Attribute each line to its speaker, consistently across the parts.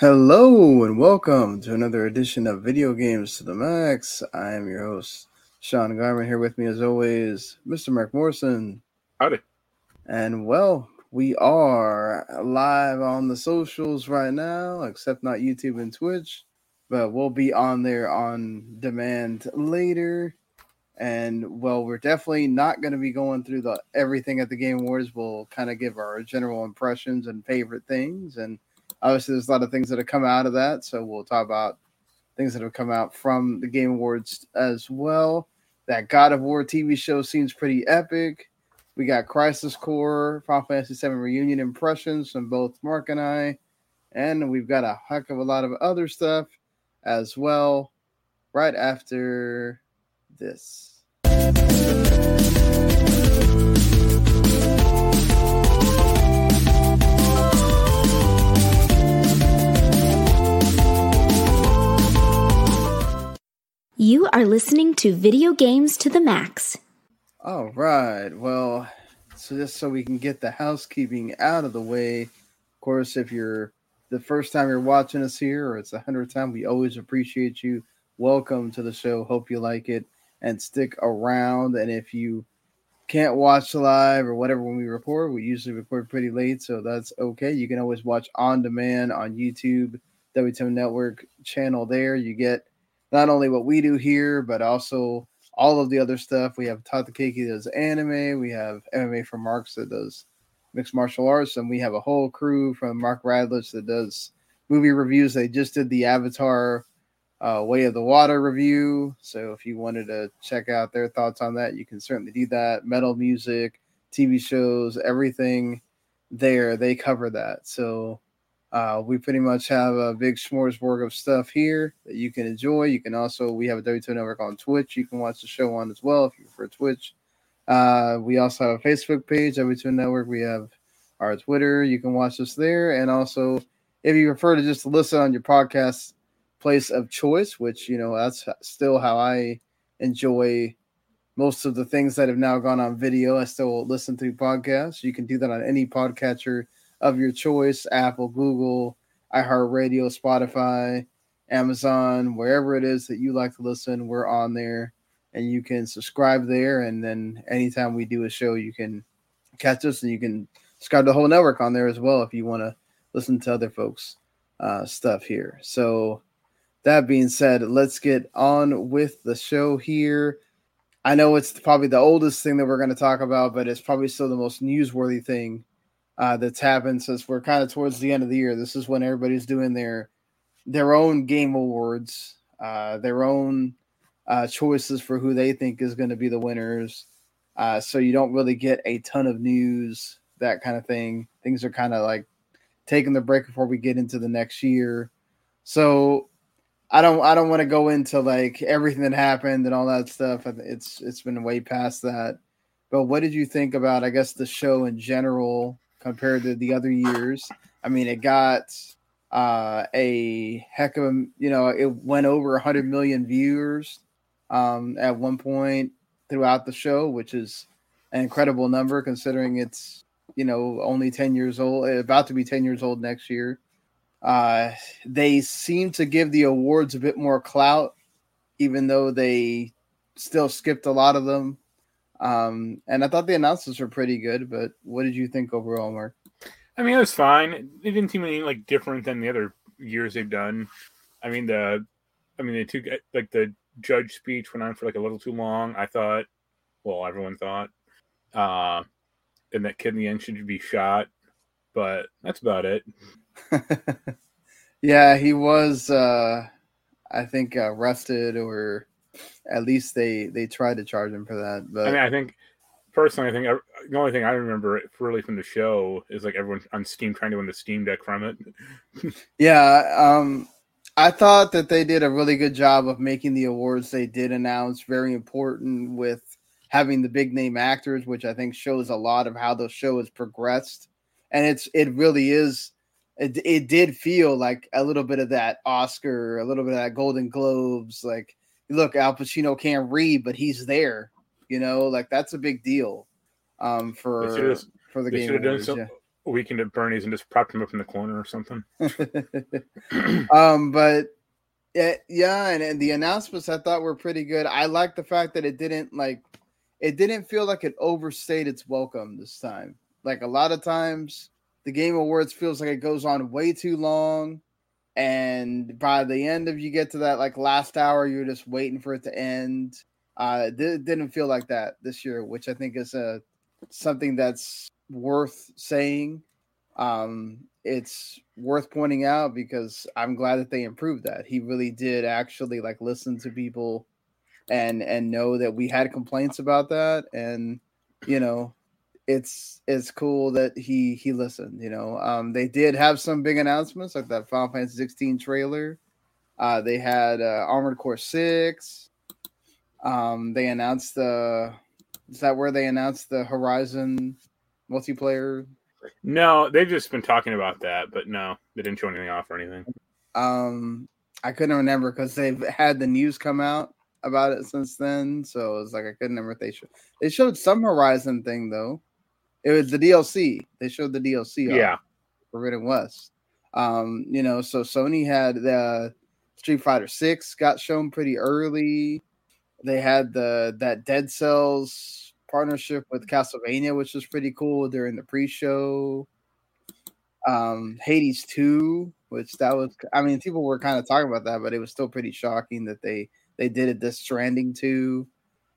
Speaker 1: Hello and welcome to another edition of Video Games to the Max. I am your host, Sean Garman. Here with me, as always, Mr. Mark Morrison.
Speaker 2: Howdy.
Speaker 1: And well, we are live on the socials right now, except not YouTube and Twitch, but we'll be on there on demand later. And well, we're definitely not going to be going through the everything at the Game Awards. We'll kind of give our general impressions and favorite things and obviously there's a lot of things that have come out of that so we'll talk about things that have come out from the game awards as well. That god of war tv show seems pretty epic. We got crisis core final fantasy 7 reunion impressions from both mark and i and we've got a heck of a lot of other stuff as well right after this
Speaker 3: You are listening to Video Games to the Max.
Speaker 1: All right. Well, so just so we can get the housekeeping out of the way, of course, if you're the first time you're watching us here or it's the hundredth time, we always appreciate you. Welcome to the show. Hope you like it and stick around. And if you can't watch live or whatever when we record, we usually record pretty late, so that's okay. You can always watch on demand on YouTube, WTM Network channel there. You get not only what we do here, but also all of the other stuff. We have Tatakeki that does anime. We have MMA from Marks that does mixed martial arts, and we have a whole crew from Mark Radlich that does movie reviews. They just did the Avatar uh, Way of the Water review. So if you wanted to check out their thoughts on that, you can certainly do that. Metal music, TV shows, everything there, they cover that. So uh, we pretty much have a big smorgasbord of stuff here that you can enjoy. You can also we have a W2 network on Twitch. You can watch the show on as well if you prefer Twitch. Uh, we also have a Facebook page, W2 Network. We have our Twitter. You can watch us there, and also if you prefer to just listen on your podcast place of choice, which you know that's still how I enjoy most of the things that have now gone on video. I still listen through podcasts. You can do that on any podcatcher of your choice Apple, Google, iHeartRadio, Spotify, Amazon, wherever it is that you like to listen, we're on there and you can subscribe there. And then anytime we do a show, you can catch us and you can subscribe to the whole network on there as well if you want to listen to other folks' uh, stuff here. So, that being said, let's get on with the show here. I know it's probably the oldest thing that we're going to talk about, but it's probably still the most newsworthy thing uh, that's happened since we're kind of towards the end of the year. This is when everybody's doing their their own game awards, uh, their own uh, choices for who they think is going to be the winners. Uh, so you don't really get a ton of news, that kind of thing. Things are kind of like taking the break before we get into the next year. So I don't I don't want to go into like everything that happened and all that stuff. It's it's been way past that. But what did you think about I guess the show in general? Compared to the other years. I mean, it got uh, a heck of a, you know, it went over 100 million viewers um, at one point throughout the show, which is an incredible number considering it's, you know, only 10 years old, about to be 10 years old next year. Uh, they seem to give the awards a bit more clout, even though they still skipped a lot of them. Um, and I thought the announcements were pretty good, but what did you think overall, Mark?
Speaker 2: I mean, it was fine. It didn't seem any like different than the other years they've done. I mean, the, I mean, they took like the judge speech went on for like a little too long. I thought, well, everyone thought, uh, and that kid in the end should be shot, but that's about it.
Speaker 1: yeah, he was, uh, I think, uh, arrested or at least they they tried to charge him for that. But
Speaker 2: I mean, I think personally, I think the only thing I remember really from the show is like everyone on Steam trying to win the Steam Deck from it.
Speaker 1: yeah, um, I thought that they did a really good job of making the awards they did announce very important with having the big name actors, which I think shows a lot of how the show has progressed. And it's it really is. It, it did feel like a little bit of that Oscar, a little bit of that Golden Globes, like look, Al Pacino can't read, but he's there. You know, like that's a big deal um, for for the game.
Speaker 2: Some, yeah. weekend at Bernie's and just propped him up in the corner or something.
Speaker 1: um, but yeah, yeah, and, and the announcements I thought were pretty good. I like the fact that it didn't like it didn't feel like it overstayed its welcome this time. Like a lot of times, the Game Awards feels like it goes on way too long, and by the end of you get to that like last hour, you're just waiting for it to end. Uh, it didn't feel like that this year, which I think is a something that's worth saying. Um, it's worth pointing out because I'm glad that they improved that. He really did actually like listen to people and and know that we had complaints about that and you know it's it's cool that he he listened you know um they did have some big announcements like that final fantasy 16 trailer uh they had uh armored core 6 um they announced the is that where they announced the horizon multiplayer
Speaker 2: no they've just been talking about that but no they didn't show anything off or anything
Speaker 1: um i couldn't remember because they've had the news come out about it since then, so it's like I couldn't remember if they showed. They showed some Horizon thing though. It was the DLC. They showed the DLC.
Speaker 2: Yeah, for
Speaker 1: Forbidden West. Um, you know, so Sony had the Street Fighter Six got shown pretty early. They had the that Dead Cells partnership with Castlevania, which was pretty cool during the pre-show. Um, Hades Two, which that was. I mean, people were kind of talking about that, but it was still pretty shocking that they they did it Death Stranding too.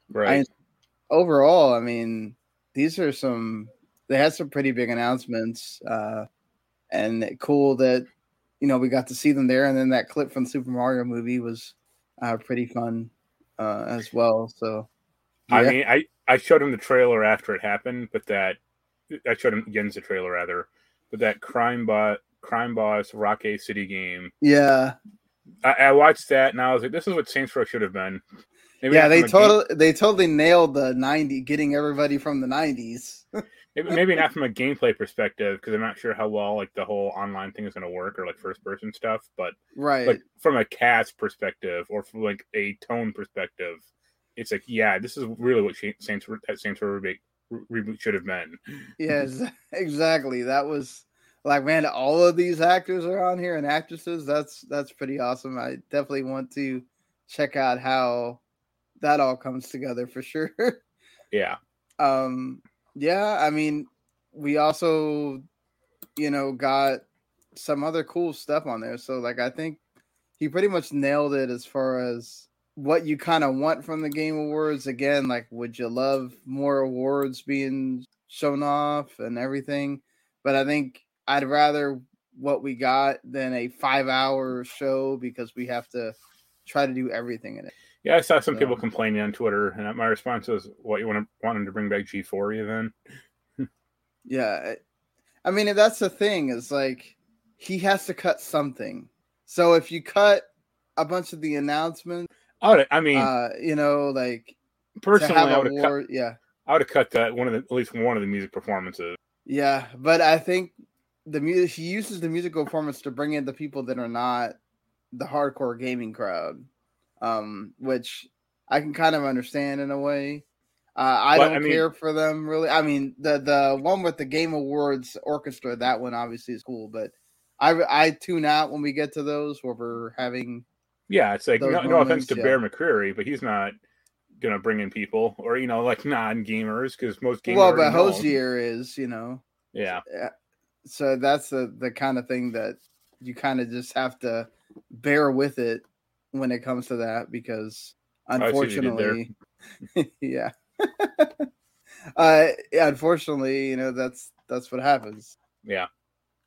Speaker 2: Right.
Speaker 1: I, overall, I mean, these are some. They had some pretty big announcements, uh, and cool that you know we got to see them there. And then that clip from the Super Mario movie was uh, pretty fun uh, as well. So,
Speaker 2: yeah. I mean, I I showed him the trailer after it happened, but that I showed him Jens the trailer rather, but that crime bot crime boss Rockay City game.
Speaker 1: Yeah,
Speaker 2: I, I, watched that and I was like, this is what Saints Row should have been.
Speaker 1: Maybe yeah, they totally game- they totally nailed the ninety, getting everybody from the nineties.
Speaker 2: maybe not from a gameplay perspective because I'm not sure how well like the whole online thing is going to work or like first person stuff, but
Speaker 1: right,
Speaker 2: like from a cast perspective or from like a tone perspective, it's like yeah, this is really what Saints that Saints Row reboot should have been.
Speaker 1: Yes, exactly. That was like man all of these actors are on here and actresses that's that's pretty awesome i definitely want to check out how that all comes together for sure.
Speaker 2: Yeah.
Speaker 1: Um yeah i mean we also you know got some other cool stuff on there. So like i think he pretty much nailed it as far as what you kind of want from the game awards. Again like would you love more awards being shown off and everything? But i think I'd rather what we got than a five hour show because we have to try to do everything in it.
Speaker 2: Yeah, I saw some so. people complaining on Twitter, and my response was, "What you want to want him to bring back G4 you then?"
Speaker 1: yeah, I mean, if that's the thing, is like he has to cut something. So if you cut a bunch of the announcements,
Speaker 2: oh, I mean,
Speaker 1: uh, you know, like
Speaker 2: personally, I would have cut.
Speaker 1: Yeah,
Speaker 2: I would have cut that one of the at least one of the music performances.
Speaker 1: Yeah, but I think the music he uses the musical performance to bring in the people that are not the hardcore gaming crowd, um, which I can kind of understand in a way. Uh, I but, don't I mean, care for them really. I mean, the the one with the Game Awards orchestra, that one obviously is cool, but I I tune out when we get to those where we're having.
Speaker 2: Yeah, it's like no, moments, no, offense to yeah. Bear McCreary, but he's not gonna bring in people or you know like non gamers because most gamers.
Speaker 1: Well, but Hozier is you know.
Speaker 2: Yeah
Speaker 1: so that's the the kind of thing that you kind of just have to bear with it when it comes to that because unfortunately yeah. Uh unfortunately you know that's that's what happens.
Speaker 2: Yeah.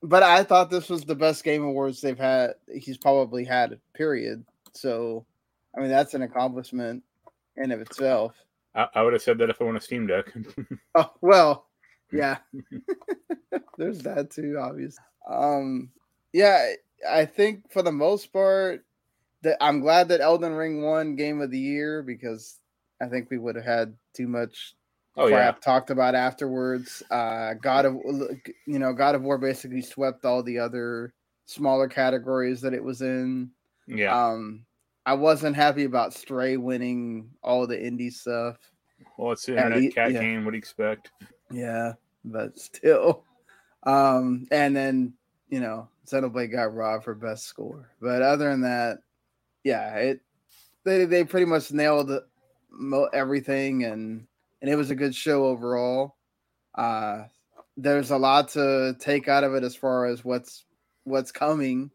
Speaker 1: But i thought this was the best game awards they've had he's probably had period. So i mean that's an accomplishment in of itself.
Speaker 2: I, I would have said that if i want a steam deck.
Speaker 1: Oh well yeah. There's that too, obviously. Um, yeah, I think for the most part, that I'm glad that Elden Ring won Game of the Year because I think we would have had too much oh, crap yeah. talked about afterwards. Uh, God of you know God of War basically swept all the other smaller categories that it was in.
Speaker 2: Yeah.
Speaker 1: Um, I wasn't happy about Stray winning all the indie stuff.
Speaker 2: Well, it's an internet cat yeah. game. What do you expect?
Speaker 1: Yeah, but still. Um, and then you know, Xenoblade got robbed for best score. But other than that, yeah, it they they pretty much nailed everything, and and it was a good show overall. Uh, there's a lot to take out of it as far as what's what's coming,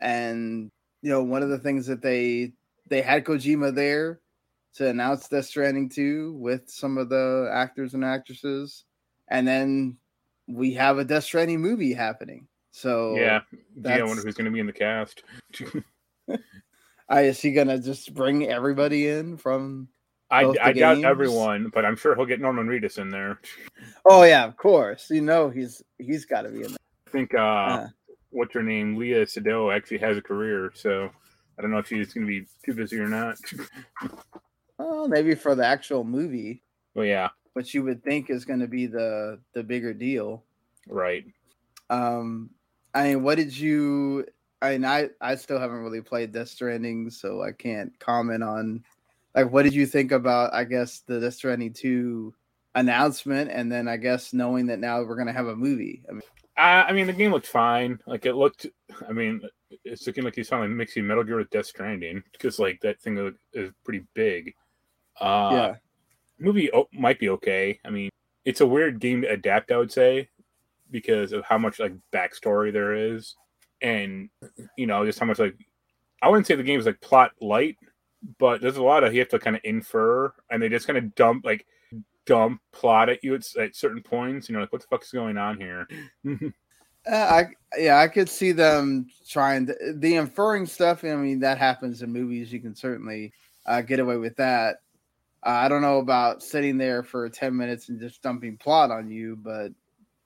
Speaker 1: and you know, one of the things that they they had Kojima there to announce Death Stranding 2 with some of the actors and actresses. And then we have a Death Stranding movie happening. So
Speaker 2: yeah, yeah. I wonder who's going to be in the cast.
Speaker 1: I is he going to just bring everybody in from?
Speaker 2: I, I doubt everyone, but I'm sure he'll get Norman Reedus in there.
Speaker 1: Oh yeah, of course. You know he's he's got to be in there.
Speaker 2: I think uh, uh, what's her name, Léa Seydoux, actually has a career, so I don't know if she's going to be too busy or not.
Speaker 1: well, maybe for the actual movie.
Speaker 2: Well, yeah.
Speaker 1: Which you would think is going to be the the bigger deal,
Speaker 2: right?
Speaker 1: Um, I mean, what did you? I mean, I I still haven't really played Death Stranding, so I can't comment on. Like, what did you think about? I guess the Death Stranding two announcement, and then I guess knowing that now we're gonna have a movie. I mean,
Speaker 2: I mean, the game looked fine. Like it looked. I mean, it's looking like he's finally mixing Metal Gear with Death Stranding because like that thing is pretty big. Uh, yeah, movie might be okay. I mean, it's a weird game to adapt. I would say because of how much like backstory there is, and you know just how much like I wouldn't say the game is like plot light, but there's a lot of you have to kind of infer, and they just kind of dump like dump plot at you at, at certain points. You know, like what the fuck is going on here?
Speaker 1: uh, I yeah, I could see them trying to, the inferring stuff. I mean, that happens in movies. You can certainly uh, get away with that. Uh, I don't know about sitting there for ten minutes and just dumping plot on you, but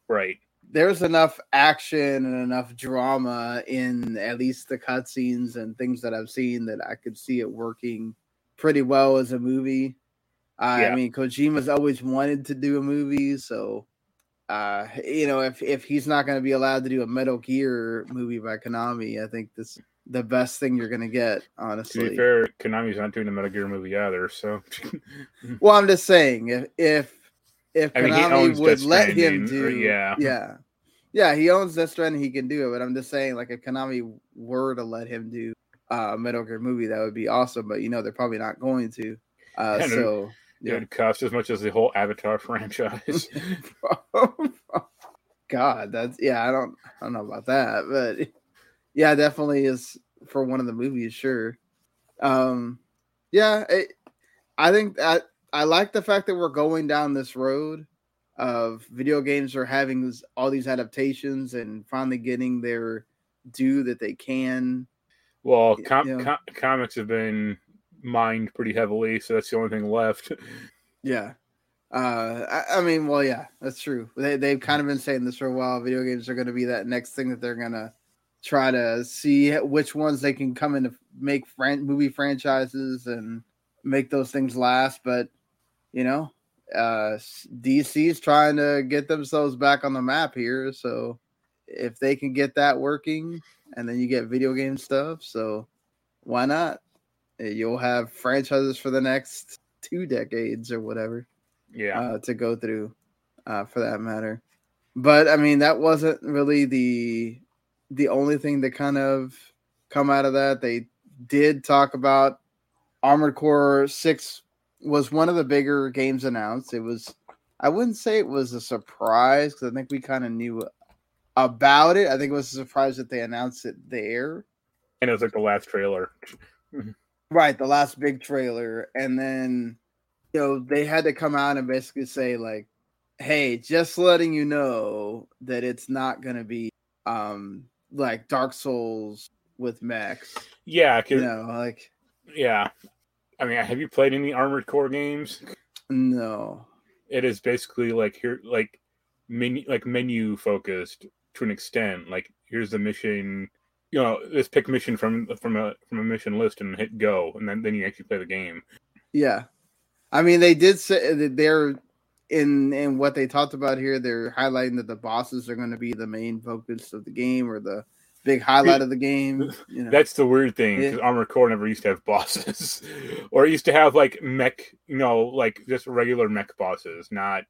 Speaker 2: right
Speaker 1: there's enough action and enough drama in at least the cutscenes and things that I've seen that I could see it working pretty well as a movie. Uh, yeah. I mean, Kojima's always wanted to do a movie, so uh, you know, if if he's not going to be allowed to do a Metal Gear movie by Konami, I think this the best thing you're going to get. Honestly,
Speaker 2: to be fair, Konami's not doing a Metal Gear movie either. So,
Speaker 1: well, I'm just saying if if if I mean, Konami would let him do,
Speaker 2: yeah,
Speaker 1: yeah, yeah, he owns Death Stranding, he can do it. But I'm just saying, like, if Konami were to let him do uh, a Metal Gear movie, that would be awesome. But you know, they're probably not going to. Uh, yeah, so
Speaker 2: yeah. it would cost as much as the whole Avatar franchise.
Speaker 1: God, that's yeah. I don't, I don't know about that, but yeah, definitely is for one of the movies, sure. Um, yeah, it, I think that I like the fact that we're going down this road of video games are having all these adaptations and finally getting their due that they can.
Speaker 2: Well, com- you know. com- comics have been mined pretty heavily, so that's the only thing left.
Speaker 1: Yeah. Uh, I, I, mean, well, yeah, that's true. They they've kind of been saying this for a while. Video games are going to be that next thing that they're gonna try to see which ones they can come in to make fran- movie franchises and make those things last. But you know, uh, DC's trying to get themselves back on the map here. So if they can get that working, and then you get video game stuff, so why not? You'll have franchises for the next two decades or whatever.
Speaker 2: Yeah,
Speaker 1: uh, to go through, uh, for that matter. But I mean, that wasn't really the the only thing that kind of come out of that. They did talk about Armored Core Six was one of the bigger games announced. It was, I wouldn't say it was a surprise because I think we kind of knew about it. I think it was a surprise that they announced it there.
Speaker 2: And it was like the last trailer.
Speaker 1: right, the last big trailer. And then, you know, they had to come out and basically say, like, hey, just letting you know that it's not going to be um like Dark Souls with mechs.
Speaker 2: Yeah,
Speaker 1: you know, like
Speaker 2: yeah, I mean, have you played any Armored Core games?
Speaker 1: No.
Speaker 2: It is basically like here, like menu, like menu focused to an extent. Like here's the mission. You know, just pick mission from from a from a mission list and hit go, and then then you actually play the game.
Speaker 1: Yeah, I mean, they did say that they're in in what they talked about here. They're highlighting that the bosses are going to be the main focus of the game, or the big highlight of the game. You know.
Speaker 2: That's the weird thing because yeah. Armored Core never used to have bosses, or used to have like mech, you know, like just regular mech bosses, not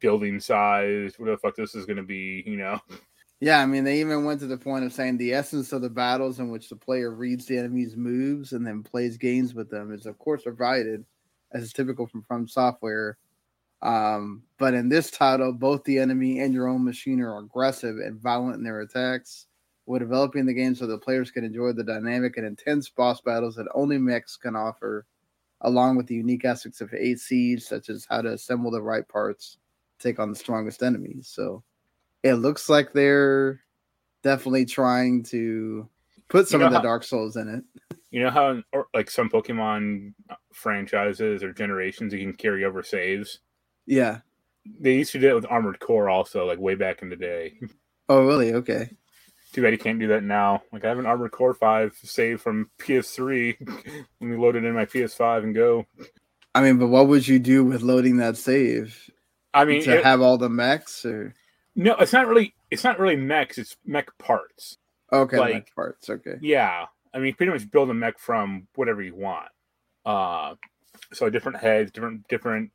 Speaker 2: building size, what the fuck this is going to be, you know?
Speaker 1: Yeah, I mean, they even went to the point of saying the essence of the battles in which the player reads the enemy's moves and then plays games with them is, of course, provided as is typical from From Software. Um, but in this title, both the enemy and your own machine are aggressive and violent in their attacks. We're developing the game so the players can enjoy the dynamic and intense boss battles that only mechs can offer, along with the unique aspects of AC, such as how to assemble the right parts, take on the strongest enemies. So it looks like they're definitely trying to put some
Speaker 2: know
Speaker 1: of the
Speaker 2: how-
Speaker 1: Dark Souls in it.
Speaker 2: You know how, or like some Pokemon franchises or generations, you can carry over saves?
Speaker 1: Yeah.
Speaker 2: They used to do it with Armored Core also, like way back in the day.
Speaker 1: Oh, really? Okay.
Speaker 2: Too bad you can't do that now. Like I have an Armored Core 5 save from PS3. Let me load it in my PS5 and go.
Speaker 1: I mean, but what would you do with loading that save?
Speaker 2: I mean,
Speaker 1: to
Speaker 2: it-
Speaker 1: have all the mechs or
Speaker 2: no, it's not really. It's not really mechs. It's mech parts.
Speaker 1: okay
Speaker 2: Like-
Speaker 1: mech parts? Okay.
Speaker 2: Yeah, I mean, pretty much build a mech from whatever you want. Uh, so different heads, different different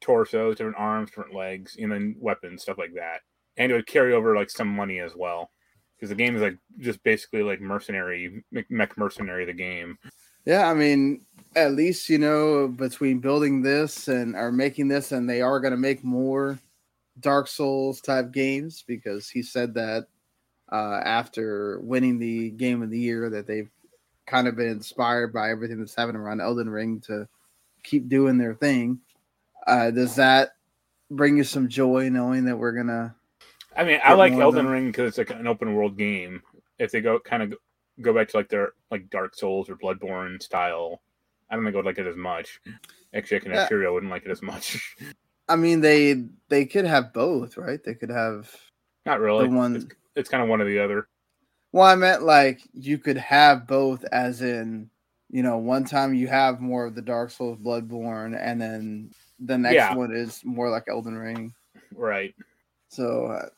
Speaker 2: torsos, different arms, different legs, and then weapons, stuff like that. And it would carry over like some money as well, because the game is like just basically like mercenary, mech- mercenary. The game.
Speaker 1: Yeah, I mean, at least you know between building this and are making this, and they are going to make more Dark Souls type games because he said that uh, after winning the Game of the Year that they've kind of been inspired by everything that's happening around Elden Ring to keep doing their thing. Uh, does that bring you some joy knowing that we're gonna?
Speaker 2: I mean, I like Elden. Ring because it's like an open world game. If they go kind of go back to like their like Dark Souls or Bloodborne style, I don't think I would like it as much. Actually, I can assure you I wouldn't like it as much.
Speaker 1: I mean, they they could have both, right? They could have
Speaker 2: Not really.
Speaker 1: the one.
Speaker 2: It's, it's kind of one or the other.
Speaker 1: Well, I meant like you could have both, as in, you know, one time you have more of the Dark Souls Bloodborne, and then the next
Speaker 2: Yeah.
Speaker 1: one is more like Elden Ring.
Speaker 2: Right.
Speaker 1: So, uh,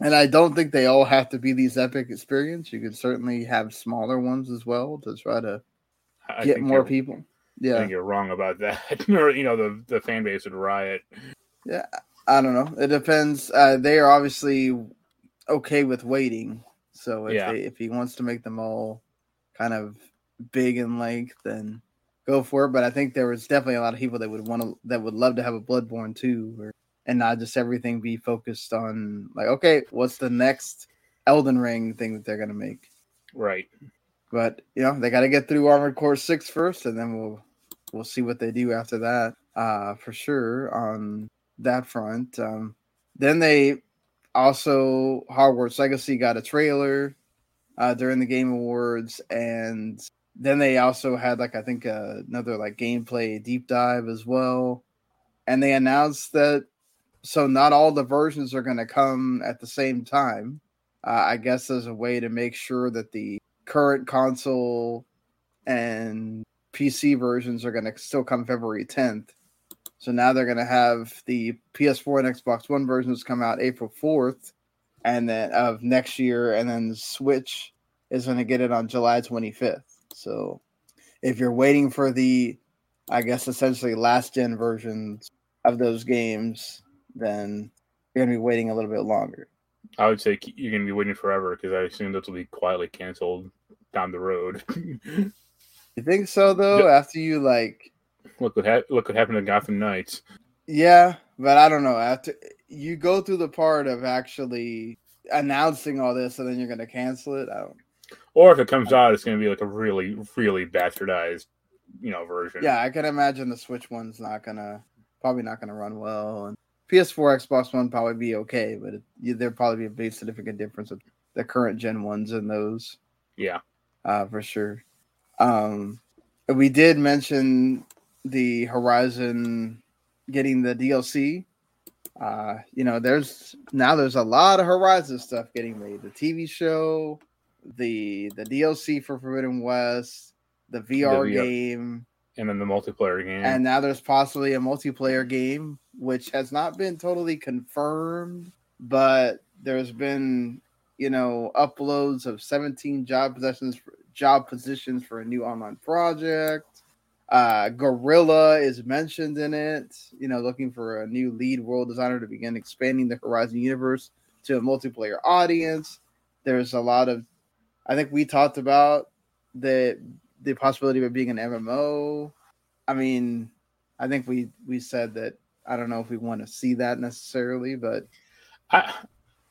Speaker 1: and I don't think they all have to be these epic experience. You could certainly have smaller ones as well to try to
Speaker 2: I I
Speaker 1: get more people.
Speaker 2: I
Speaker 1: Yeah,
Speaker 2: think you're wrong about that. or you know, the the fan base would riot.
Speaker 1: Yeah, I don't know. It depends. Uh, they are obviously okay with waiting. So if
Speaker 2: Yeah.
Speaker 1: they, if he wants to make them all kind of big in length, then go for it. But I think there was definitely a lot of people that would want to that would love to have a Bloodborne too, or, and not just everything be focused on like, okay, what's the next Elden Ring thing that they're gonna make?
Speaker 2: Right.
Speaker 1: But you know, they got to get through Armored Core 6 first, and then we'll we'll see what they do after that. Uh, for sure on that front. Um, then they also Hogwarts Legacy got a trailer uh, during the Game Awards, and then they also had like I think uh, another like gameplay deep dive as well, and they announced that so not all the versions are going to come at the same time. Uh, I guess as a way to make sure that the current console and PC versions are going to still come February 10th. So now they're going to have the PS4 and Xbox One versions come out April 4th and then of next year and then the Switch is going to get it on July 25th. So if you're waiting for the I guess essentially last gen versions of those games, then you're going to be waiting a little bit longer.
Speaker 2: I would say you're gonna be waiting forever because I assume those will be quietly canceled down the road.
Speaker 1: You think so though? After you like
Speaker 2: look what ha- look what happened to Gotham Knights.
Speaker 1: Yeah, but I don't know. After you go through the part of actually announcing all this, and then you're gonna cancel it. I don't.
Speaker 2: Or if it comes out, it's gonna be like a really, really bastardized, you know, version.
Speaker 1: Yeah, I can imagine the Switch one's not gonna probably not gonna run well, and PS4, Xbox One probably be okay, but it, you, there'd probably be a big significant difference with the current gen ones and those.
Speaker 2: Yeah.
Speaker 1: uh, for sure. Um, we did mention the Horizon getting the DLC. Uh, you know, there's now there's a lot of Horizon stuff getting made. The TV show, the the DLC for Forbidden West, the VR,
Speaker 2: VR.
Speaker 1: game,
Speaker 2: And then the multiplayer game.
Speaker 1: and now there's possibly a multiplayer game, which has not been totally confirmed, but there's been, you know, uploads of 17 job positions, job positions for a new online project. Uh, Guerrilla is mentioned in it. You know, looking for a new lead world designer to begin expanding the Horizon universe to a multiplayer audience. There's a lot of, I think we talked about the the possibility of being an MMO. I mean, I think we we said that I don't know if we want to see that necessarily, but
Speaker 2: I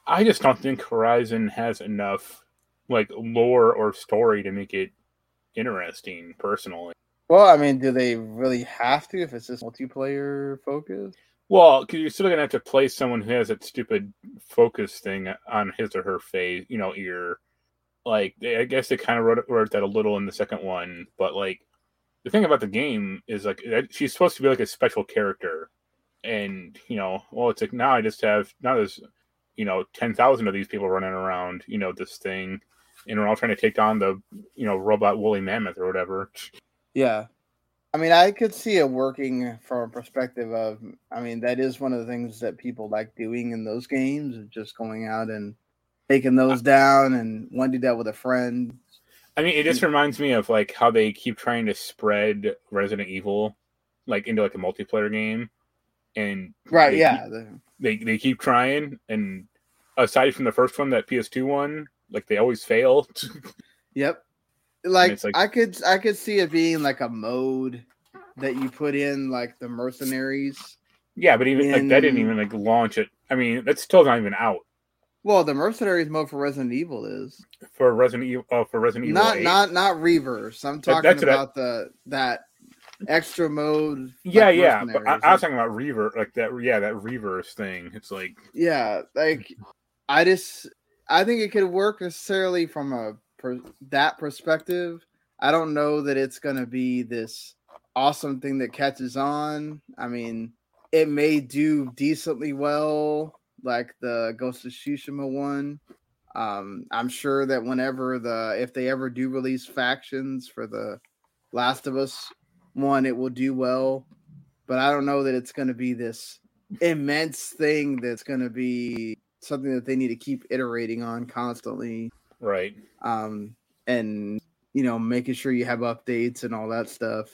Speaker 2: I just don't think Horizon has enough like lore or story to make it interesting personally.
Speaker 1: well, I mean, do they really have to if it's just multiplayer focused?
Speaker 2: Well, because you're still gonna have to play someone who has that stupid focus thing on his or her face, you know, ear. Like, they, I guess they kind of wrote, wrote that a little in the second one, but like, the thing about the game is like she's supposed to be like a special character, and you know, well, it's like now I just have now there's you know ten thousand of these people running around, you know, this thing, and we're all trying to take on the you know robot woolly mammoth or whatever.
Speaker 1: Yeah. I mean, I could see it working from a perspective of, I mean, that is one of the things that people like doing in those games, of just going out and taking those down. And one did that with a friend.
Speaker 2: I mean, it just mm. reminds me of like how they keep trying to spread Resident Evil like into like a multiplayer game, and
Speaker 1: Right.
Speaker 2: they
Speaker 1: yeah.
Speaker 2: keep- they they keep trying, and aside from the first one, that PS2 one, like they always fail.
Speaker 1: Yep. Like,
Speaker 2: like-
Speaker 1: I could I could see it being like a mode that you put in like the mercenaries.
Speaker 2: yeah, but even like that didn't even like launch it. I mean, that's still not even out
Speaker 1: Well, the mercenaries mode for Resident Evil is
Speaker 2: for Resident Evil. Uh, for Resident Evil,
Speaker 1: not
Speaker 2: 8.
Speaker 1: not not Re:Verse. I'm talking
Speaker 2: that's what I-
Speaker 1: about the that extra mode.
Speaker 2: yeah,
Speaker 1: like,
Speaker 2: yeah. But I. I was talking about Re:Verse, like that. Yeah, that Re:Verse thing. It's like
Speaker 1: yeah like i just i think it could work necessarily from a per, that perspective i don't know that it's going to be this awesome thing that catches on i mean it may do decently well like the ghost of tsushima one um i'm sure that whenever the if they ever do release factions for the last of us one it will do well but i don't know that it's going to be this immense thing that's going to be something that they need to keep iterating on constantly.
Speaker 2: Right.
Speaker 1: um and you know making sure you have updates and all that stuff.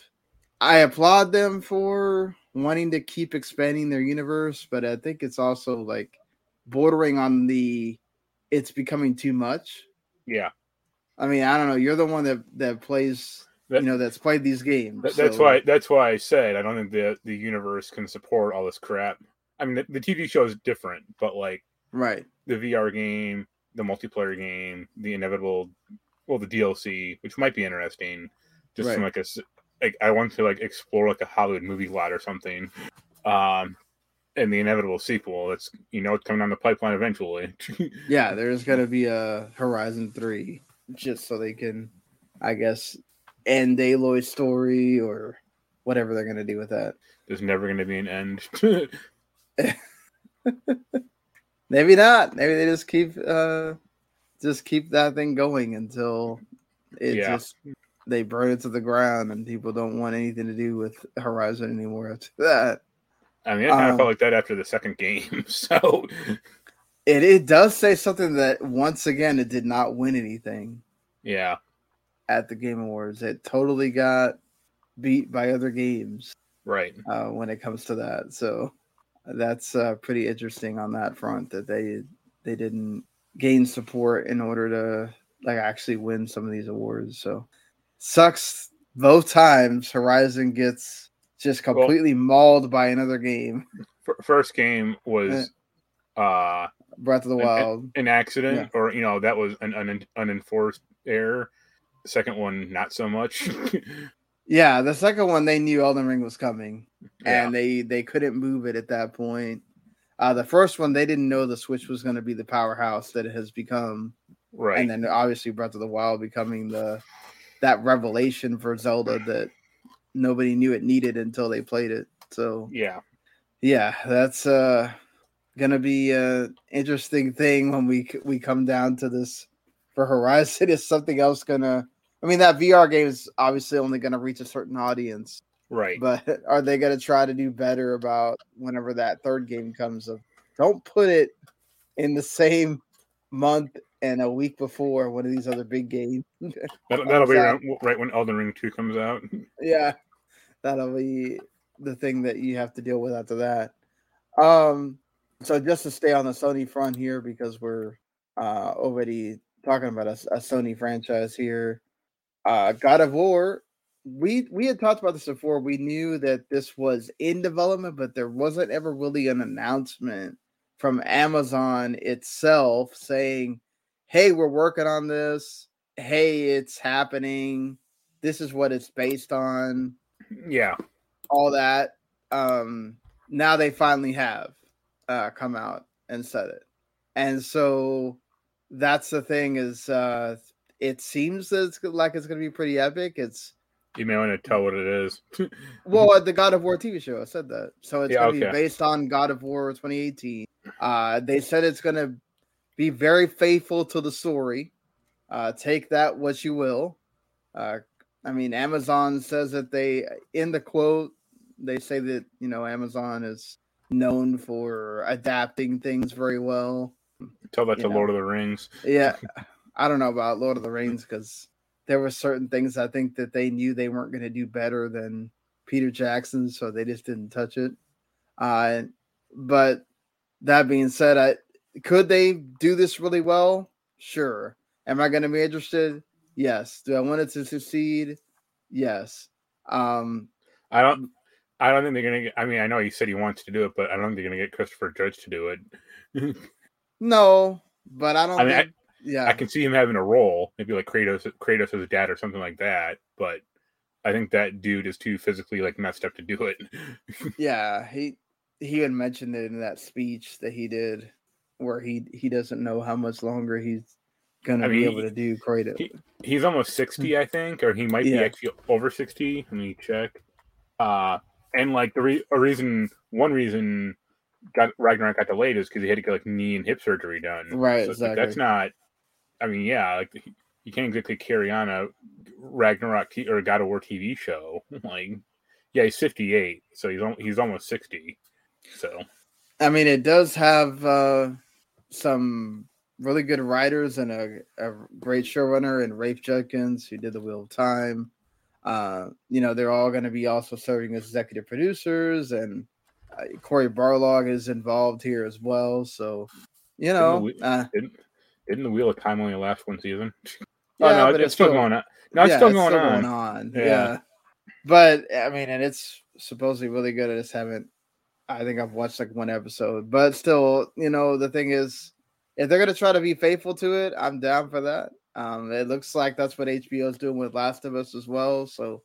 Speaker 1: I applaud them for wanting to keep expanding their universe but i think it's also like bordering on the it's becoming too much.
Speaker 2: Yeah,
Speaker 1: i mean i don't know. You're the one that that plays
Speaker 2: That-
Speaker 1: you know that's played these games
Speaker 2: That, that's why. That's why I said I don't think the the universe can support all this crap. I mean, the, the TV show is different, but like
Speaker 1: right
Speaker 2: the VR game, the multiplayer game, the inevitable, well, the DLC, which might be interesting, just from
Speaker 1: Right.
Speaker 2: like a like I want to like explore like a Hollywood movie lot or something, um, and the inevitable sequel. that's you know it's coming down the pipeline eventually.
Speaker 1: yeah there's going to be a horizon 3 just so they can i guess end aloy's story or whatever they're going to do with that
Speaker 2: There's never going to be an end.
Speaker 1: maybe not maybe they just keep uh just keep that thing going until it
Speaker 2: Yeah.
Speaker 1: just they burn it to the ground and people don't want anything to do with horizon anymore after that
Speaker 2: I mean, it kind of
Speaker 1: Um,
Speaker 2: felt like that after the second game. So
Speaker 1: it, it does say something that once again it did not win anything
Speaker 2: yeah,
Speaker 1: at the game awards it totally got beat by other games
Speaker 2: right.
Speaker 1: uh, when it comes to that. So that's uh, pretty interesting on that front that they they didn't gain support in order to like actually win some of these awards. So sucks both times. Horizon gets just completely mauled by another game,
Speaker 2: first game was uh
Speaker 1: Breath of the Wild.
Speaker 2: an accident or you know that was an un- unenforced error second one not so much
Speaker 1: Yeah, the second one they knew Elden Ring was coming,
Speaker 2: Yeah.
Speaker 1: and they they couldn't move it at that point. Uh, the first one they didn't know the Switch was going to be the powerhouse that it has become.
Speaker 2: right
Speaker 1: and then obviously Breath of the Wild becoming the that revelation for Zelda that nobody knew it needed until they played it. So
Speaker 2: yeah
Speaker 1: yeah, that's uh gonna be a interesting thing when we we come down to this for Horizon. Is something else gonna? I mean, that VR game is obviously only gonna reach a certain audience,
Speaker 2: right
Speaker 1: but are they gonna try to do better about whenever that third game comes? Of don't put it in the same month and a week before one of these other big games.
Speaker 2: that'll, that'll be around right when elden ring 2 comes out
Speaker 1: yeah, that'll be the thing that you have to deal with after that. Um, so just to stay on the Sony front here because we're uh already talking about a, a Sony franchise here. Uh, God of War. We we had talked about this before. We knew that this was in development, but there wasn't ever really an announcement from Amazon itself saying, "Hey, we're working on this. Hey, it's happening. This is what it's based on."
Speaker 2: Yeah,
Speaker 1: all that. Um, now they finally have uh, come out and said it, and so that's the thing is uh, it seems that it's like it's going to be pretty epic. It's
Speaker 2: you may want to tell what it is.
Speaker 1: well, the God of War TV show, I said that. So it's
Speaker 2: Yeah,
Speaker 1: going to
Speaker 2: okay.
Speaker 1: be based on God of War 2018. Uh, they said it's going to be very faithful to the story. Uh, take that what you will. Uh, I mean, Amazon says that they, in the quote, they say that you know Amazon is known for adapting things very well.
Speaker 2: Tell that
Speaker 1: You
Speaker 2: to
Speaker 1: know.
Speaker 2: Lord of the Rings.
Speaker 1: Yeah, I don't know about Lord of the Rings because there were certain things I think that they knew they weren't going to do better than Peter Jackson, so they just didn't touch it. Uh, but that being said, I could they do this really well? Sure. Am I going to be interested? Yes. Do I want it to succeed? Yes. Um,
Speaker 2: I don't. I don't think they're gonna get. I mean, I know he said he wants to do it, but I don't think they're gonna get Christopher Judge to do it.
Speaker 1: no, but I don't.
Speaker 2: I mean,
Speaker 1: think, yeah,
Speaker 2: I can see him having a role, maybe like Kratos, Kratos as a dad or something like that. But I think that dude is too physically like messed up to do it.
Speaker 1: Yeah, he he had mentioned it in that speech that he did, where he he doesn't know how much longer he's gonna
Speaker 2: I
Speaker 1: be able to do Kratos.
Speaker 2: he- He's almost sixty, I think, or he might be actually over sixty. Let me check. Uh, and like the re- a reason, one reason got Ragnarok got delayed is because he had to get like knee and hip surgery done.
Speaker 1: Right,
Speaker 2: So it's like,
Speaker 1: exactly.
Speaker 2: that's not. I mean, yeah, like you can't exactly carry on a Ragnarok t- or God of War TV show. Like, yeah, he's fifty eight, so he's al- he's almost sixty. So
Speaker 1: I mean, it does have uh, some really good writers and a, a great showrunner and Rafe Judkins who did the Wheel of Time. Uh, you know, they're all going to be also serving as executive producers, and uh, Cory Barlog is involved here as well. So, you know, uh,
Speaker 2: didn't didn't the Wheel of Time only last one season?
Speaker 1: Yeah,
Speaker 2: oh no,
Speaker 1: but
Speaker 2: it's,
Speaker 1: it's
Speaker 2: still
Speaker 1: still-
Speaker 2: going on. No, it's
Speaker 1: yeah,
Speaker 2: still going on.
Speaker 1: on.
Speaker 2: Yeah.
Speaker 1: Yeah. But I mean, and it's supposedly really good. I just haven't. I think I've watched like one episode, but still, you know, the thing is, if they're gonna try to be faithful to it, I'm down for that. Um, it looks like that's what HBO is doing with Last of Us as well. So,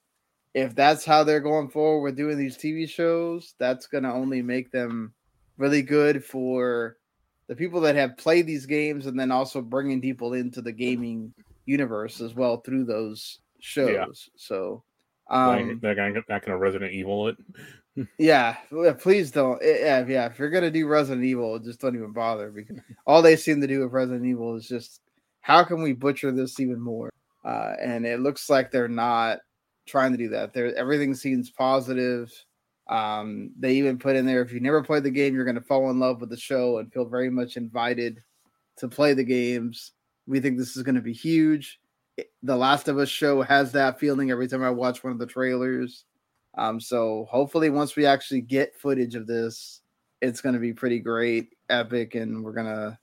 Speaker 1: if that's how they're going forward with doing these TV shows, that's gonna only make them really good for the people that have played these games, and then also bringing people into the gaming universe as well through those shows. So, um,
Speaker 2: they're not gonna Resident Evil it.
Speaker 1: yeah, please don't. eh, Yeah, yeah. If you're gonna do Resident Evil, just don't even bother because all they seem to do with Resident Evil is just how can we butcher this even more? Uh, and it looks like they're not trying to do that. There, everything seems positive. Um, they even put in there if you never played the game, you're gonna fall in love with the show and feel very much invited to play the games. We think this is gonna be huge. The Last of Us show has that feeling every time I watch one of the trailers. Um, so hopefully, once we actually get footage of this, it's going to be pretty great, epic, and we're gonna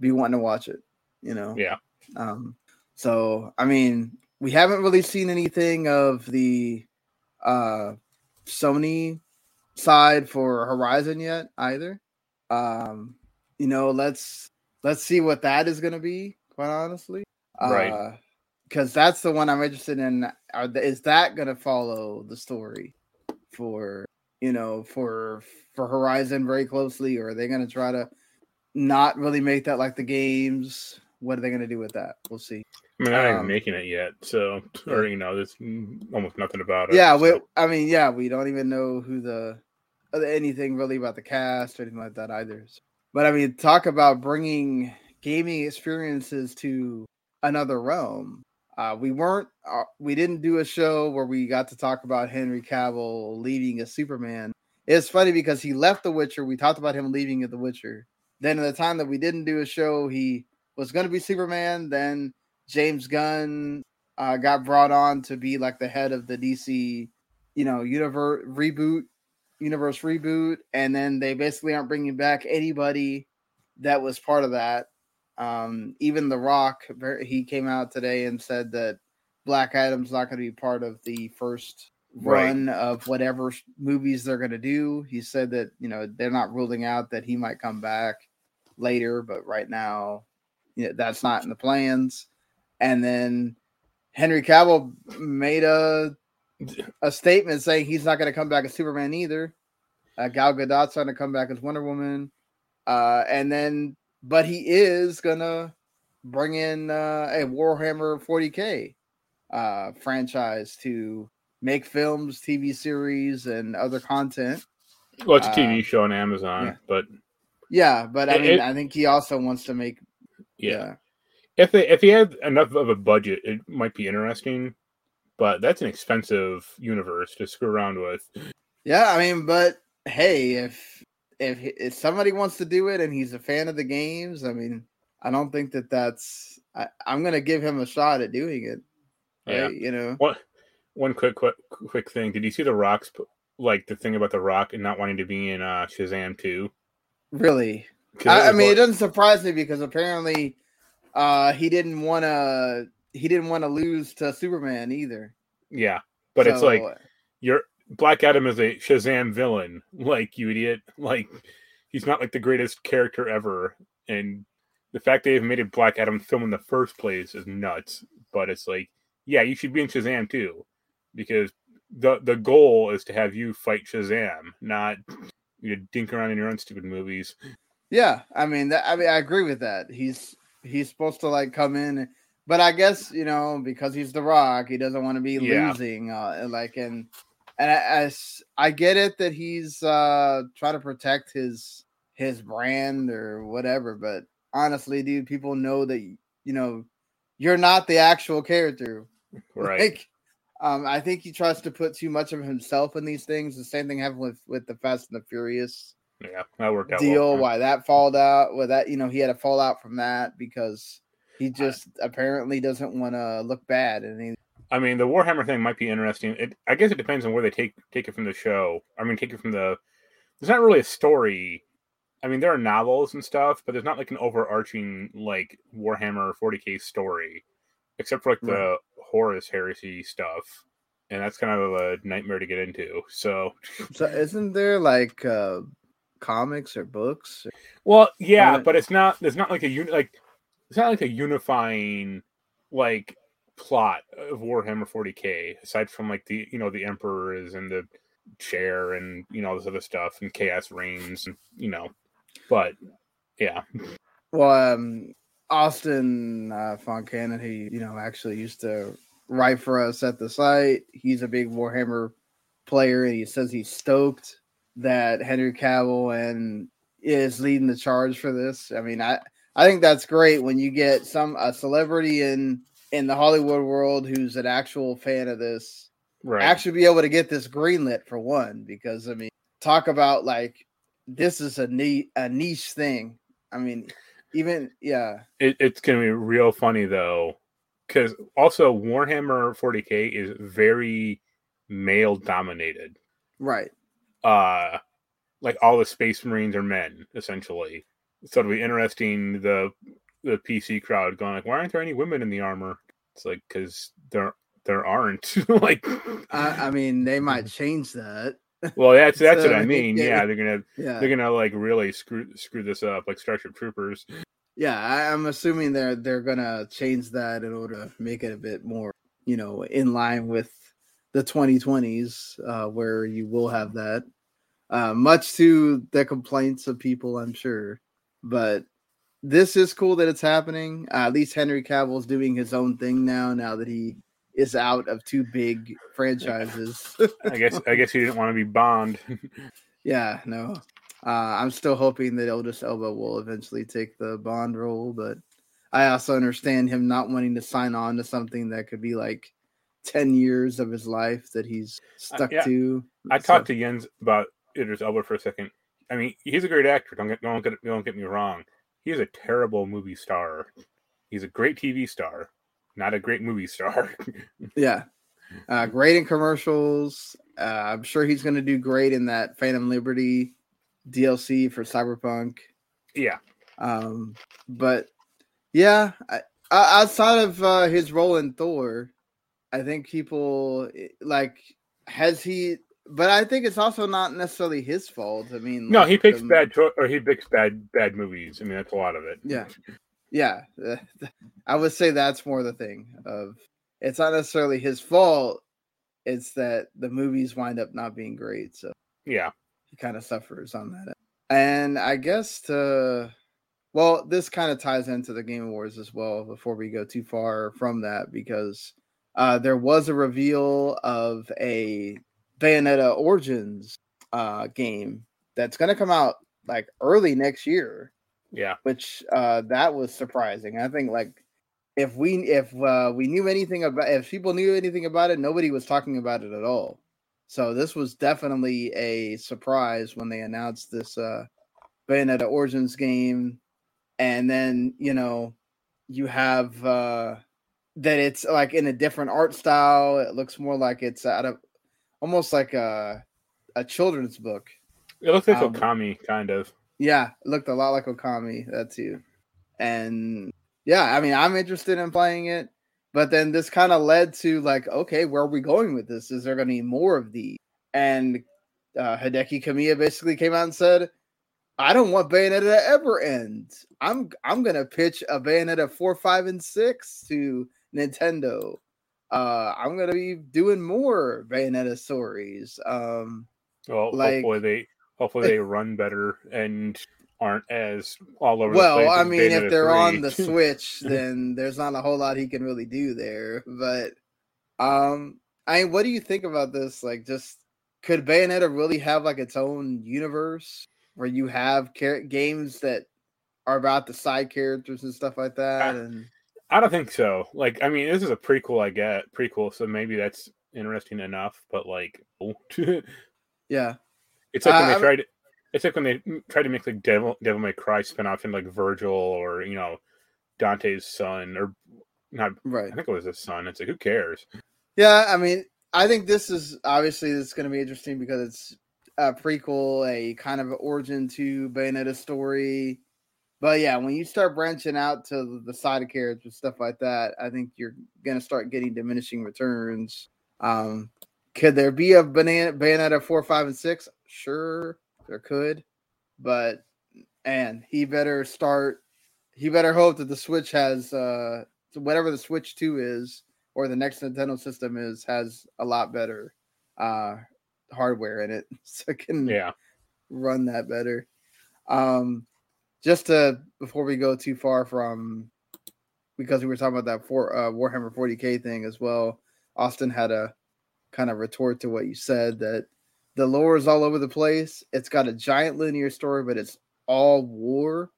Speaker 1: be wanting to watch it. You know,
Speaker 2: Yeah.
Speaker 1: Um, so I mean, we haven't really seen anything of the uh Sony side for Horizon yet either. Um, you know, let's let's see what that is going to be. Quite honestly,
Speaker 2: Right.
Speaker 1: Because that's the one I'm interested in. Are the, is that going to follow the story for you know for for Horizon very closely, or are they going to try to not really make that like the games? What are they going to do with that? We'll see.
Speaker 2: I mean, not
Speaker 1: Um,
Speaker 2: making it yet, so or you know, there's almost nothing about it.
Speaker 1: yeah,
Speaker 2: so-
Speaker 1: we, I mean, yeah, we don't even know who the uh, anything really about the cast or anything like that either. But I mean, talk about bringing gaming experiences to another realm. Uh, we weren't, uh, we didn't do a show where we got to talk about Henry Cavill leaving as Superman. It's funny because he left The Witcher. We talked about him leaving The Witcher. Then, at the time that we didn't do a show, he was going to be Superman. Then James Gunn uh, got brought on to be like the head of the DC, you know, universe reboot, universe reboot, and then they basically aren't bringing back anybody that was part of that. Um, even The Rock, he came out today and said that Black Adam's not going to be part of the first run right. of whatever movies they're going to do. He said that you know they're not ruling out that he might come back later, but right now, you know, that's not in the plans. And then Henry Cavill made a a statement saying he's not going to come back as Superman either. Uh, Gal Gadot's going to come back as Wonder Woman, uh, and then but he is gonna bring in uh, a Warhammer 40k uh, franchise to make films, TV series, and other content.
Speaker 2: Well, it's a TV uh, show on Amazon, yeah. but
Speaker 1: yeah, but I mean, it, I think he also wants to make.
Speaker 2: Yeah. yeah. If they, if he had enough of a budget, it might be interesting. But that's an expensive universe to screw around with.
Speaker 1: Yeah, I mean, but hey, if if if somebody wants to do it and he's a fan of the games, I mean, I don't think that that's. I, am gonna give him a shot at doing it. Right? Yeah, you know.
Speaker 2: What? One quick, quick, quick thing. Did you see the Rock's like the thing about the Rock and not wanting to be in uh, Shazam two?
Speaker 1: Really? I, I, mean, it doesn't surprise me because apparently, uh, he didn't want to. He didn't want to lose to Superman either.
Speaker 2: Yeah, but so, it's like uh, you're Black Adam is a Shazam villain. Like you idiot. Like he's not like the greatest character ever. And the fact they have made a Black Adam film in the first place is nuts. But it's like, yeah, you should be in Shazam too, because the the goal is to have you fight Shazam, not you know, dink around in your own stupid movies.
Speaker 1: Yeah, I mean, that, I mean, I agree with that. He's he's supposed to like come in, but I guess you know because he's the Rock, he doesn't want to be yeah. losing. Uh, like, and and I, I, I get it that he's uh trying to protect his his brand or whatever, but honestly, dude, people know that you know you're not the actual character,
Speaker 2: right? Like,
Speaker 1: um, I think he tries to put too much of himself in these things. The same thing happened with with the Fast and the Furious.
Speaker 2: Yeah, that worked out.
Speaker 1: Deal well, why that fall out? Well, that you know he had a fallout from that because he just I, apparently doesn't want to look bad, and he
Speaker 2: I mean, the Warhammer thing might be interesting. It, I guess it depends on where they take take it from the show. I mean, take it from the. There's not really a story. I mean, there are novels and stuff, but there's not like an overarching like Warhammer 40k story, except for like right. the Horus heresy stuff, and that's kind of a nightmare to get into. So,
Speaker 1: so isn't there like uh comics or books?
Speaker 2: Well, yeah, but it's not. There's not like a unit like. It's not like a unifying like plot of Warhammer 40k, aside from like the you know the emperor is in the chair and you know all this other stuff and chaos reigns and you know, but yeah.
Speaker 1: Well, um, Austin uh, Foncannon, he you know actually used to write for us at the site. He's a big Warhammer player, and he says he's stoked that Henry Cavill and is leading the charge for this. I mean, I I think that's great when you get some a celebrity in in the Hollywood world who's an actual fan of this right. actually be able to get this greenlit for one because I mean talk about like this is a neat a niche thing. I mean even yeah.
Speaker 2: It, it's gonna be real funny though because also Warhammer 40k is very male dominated.
Speaker 1: Right.
Speaker 2: Uh like all the space marines are men essentially. So it'll be interesting the the PC crowd going like, why aren't there any women in the armor? It's like because there there aren't like.
Speaker 1: I, I, mean, they might change that.
Speaker 2: Well, that's that's so, what I mean. Yeah, they're gonna yeah. they're gonna like really screw screw this up like Starship Troopers.
Speaker 1: Yeah, I, I'm assuming they're they're gonna change that in order to make it a bit more you know in line with the 2020s uh, where you will have that. Uh, much to the complaints of people, I'm sure. But this is cool that it's happening. Uh, at least Henry Cavill's doing his own thing now. Now that he is out of two big franchises.
Speaker 2: I guess I guess he didn't want to be Bond.
Speaker 1: yeah, no. Uh, I'm still hoping that Idris Elba will eventually take the Bond role, but I also understand him not wanting to sign on to something that could be like ten years of his life that he's stuck uh, yeah. to.
Speaker 2: I so. talked to Jens about Idris Elba for a second. I mean, he's a great actor. Don't get don't get don't get me wrong he is a terrible movie star. He's a great TV star, not a great movie star.
Speaker 1: yeah. Uh, great in commercials. Uh, I'm sure he's going to do great in that Phantom Liberty DLC for Cyberpunk.
Speaker 2: Yeah.
Speaker 1: Um, but yeah, I, outside of uh, his role in Thor, I think people eh, like has he. But I think it's also not necessarily his fault. I mean,
Speaker 2: No,
Speaker 1: like,
Speaker 2: he picks
Speaker 1: the-
Speaker 2: bad cho- or he picks bad bad movies. I mean, that's a lot of it.
Speaker 1: Yeah. Yeah, I would say that's more the thing of it's not necessarily his fault. It's that the movies wind up not being great, so
Speaker 2: Yeah.
Speaker 1: he kind of suffers on that. And I guess to well, this kind of ties into the Game Awards as well. Before we go too far from that, because uh, there was a reveal of a Bayonetta Origins uh, game that's going to come out like early next year
Speaker 2: Yeah.
Speaker 1: which uh that was surprising. I think like if we if uh, we knew anything about if people knew anything about it, nobody was talking about it at all. So this was definitely a surprise when they announced this uh Bayonetta Origins game, and then you know you have uh that it's like in a different art style. It looks more like it's out of almost like a a children's book.
Speaker 2: It looks like
Speaker 1: Um,
Speaker 2: Okami, kind of.
Speaker 1: Yeah, it looked a lot like Okami. That too. And yeah, I mean, I'm interested in playing it, but then this kind of led to like, okay, where are we going with this? Is there going to be more of these? And uh, Hideki Kamiya basically came out and said, "I don't want Bayonetta to ever end. I'm I'm gonna pitch a Bayonetta four, five, and six to Nintendo. Uh, I'm gonna be doing more Bayonetta stories. Um,
Speaker 2: Well,
Speaker 1: like-
Speaker 2: hopefully they hopefully they run better and aren't as all over. the
Speaker 1: Well, I mean, if they're
Speaker 2: 3.
Speaker 1: on the Switch, then there's not a whole lot he can really do there. But um, I mean, what do you think about this? Like, just could Bayonetta really have like its own universe where you have char- games that are about the side characters and stuff like that? And
Speaker 2: I don't think so. Like, I mean, this is a prequel. I get prequel, so maybe that's interesting enough. But like,
Speaker 1: yeah,
Speaker 2: it's like when
Speaker 1: Uh,
Speaker 2: they
Speaker 1: I'm-
Speaker 2: tried. It's like when they tried to make like Devil Devil May Cry spinoff in like Virgil or you know Dante's son or not.
Speaker 1: right.
Speaker 2: I think it was his son. It's like who cares?
Speaker 1: Yeah, I mean, I think this is obviously this is going to be interesting because it's a prequel, a kind of origin to Bayonetta story. But yeah, when you start branching out to the side of characters, stuff like that, I think you're going to start getting diminishing returns. Um, could there be a banana, Bayonetta four, five, and six? Sure, there could, but and he better start. He better hope that the Switch has uh whatever the Switch Two is or the next Nintendo system is has a lot better uh hardware in it so it can
Speaker 2: Yeah,
Speaker 1: run that better. Um just to before we go too far from because we were talking about that for uh, Warhammer 40k thing as well. Austin had a kind of retort to what you said that the lore is all over the place. It's got a giant linear story, but it's all war,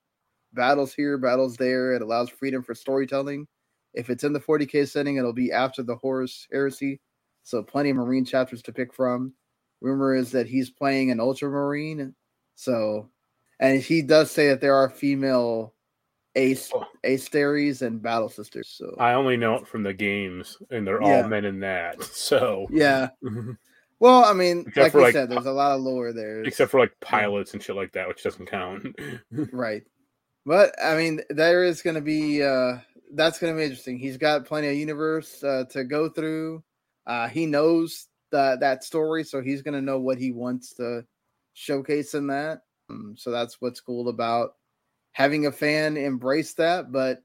Speaker 1: battles here, battles there. It allows freedom for storytelling. If it's in the 40k setting, it'll be after the Horus Heresy, so plenty of Marine chapters to pick from. Rumor is that he's playing an Ultramarine, so and he does say that there are female ace
Speaker 2: Oh.
Speaker 1: Asteries and battle sisters. So
Speaker 2: I only know it from the games, and they're
Speaker 1: Yeah.
Speaker 2: all men in that. So
Speaker 1: yeah, well, I mean,
Speaker 2: Except
Speaker 1: like
Speaker 2: for,
Speaker 1: you
Speaker 2: like,
Speaker 1: said, there's a lot of lore there.
Speaker 2: except for like pilots and shit like that, which doesn't count.
Speaker 1: right but i mean there is going to be uh that's going to be interesting he's got plenty of universe uh, to go through uh he knows that that story so he's going to know what he wants to showcase in that um, so that's what's cool about having a fan embrace that but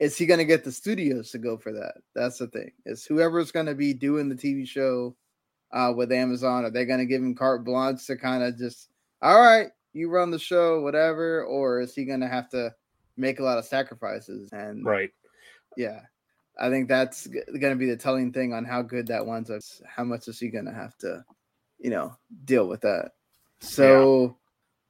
Speaker 1: is he going to get the studios to go for that that's the thing is whoever's going to be doing the tv show uh with amazon are they going to give him carte blanche to kind of just all right you run the show, whatever, or is he gonna have to make a lot of sacrifices? And
Speaker 2: right.
Speaker 1: yeah, I think that's g- gonna be the telling thing on how good that one's. How much is he gonna have to, you know, deal with that? So.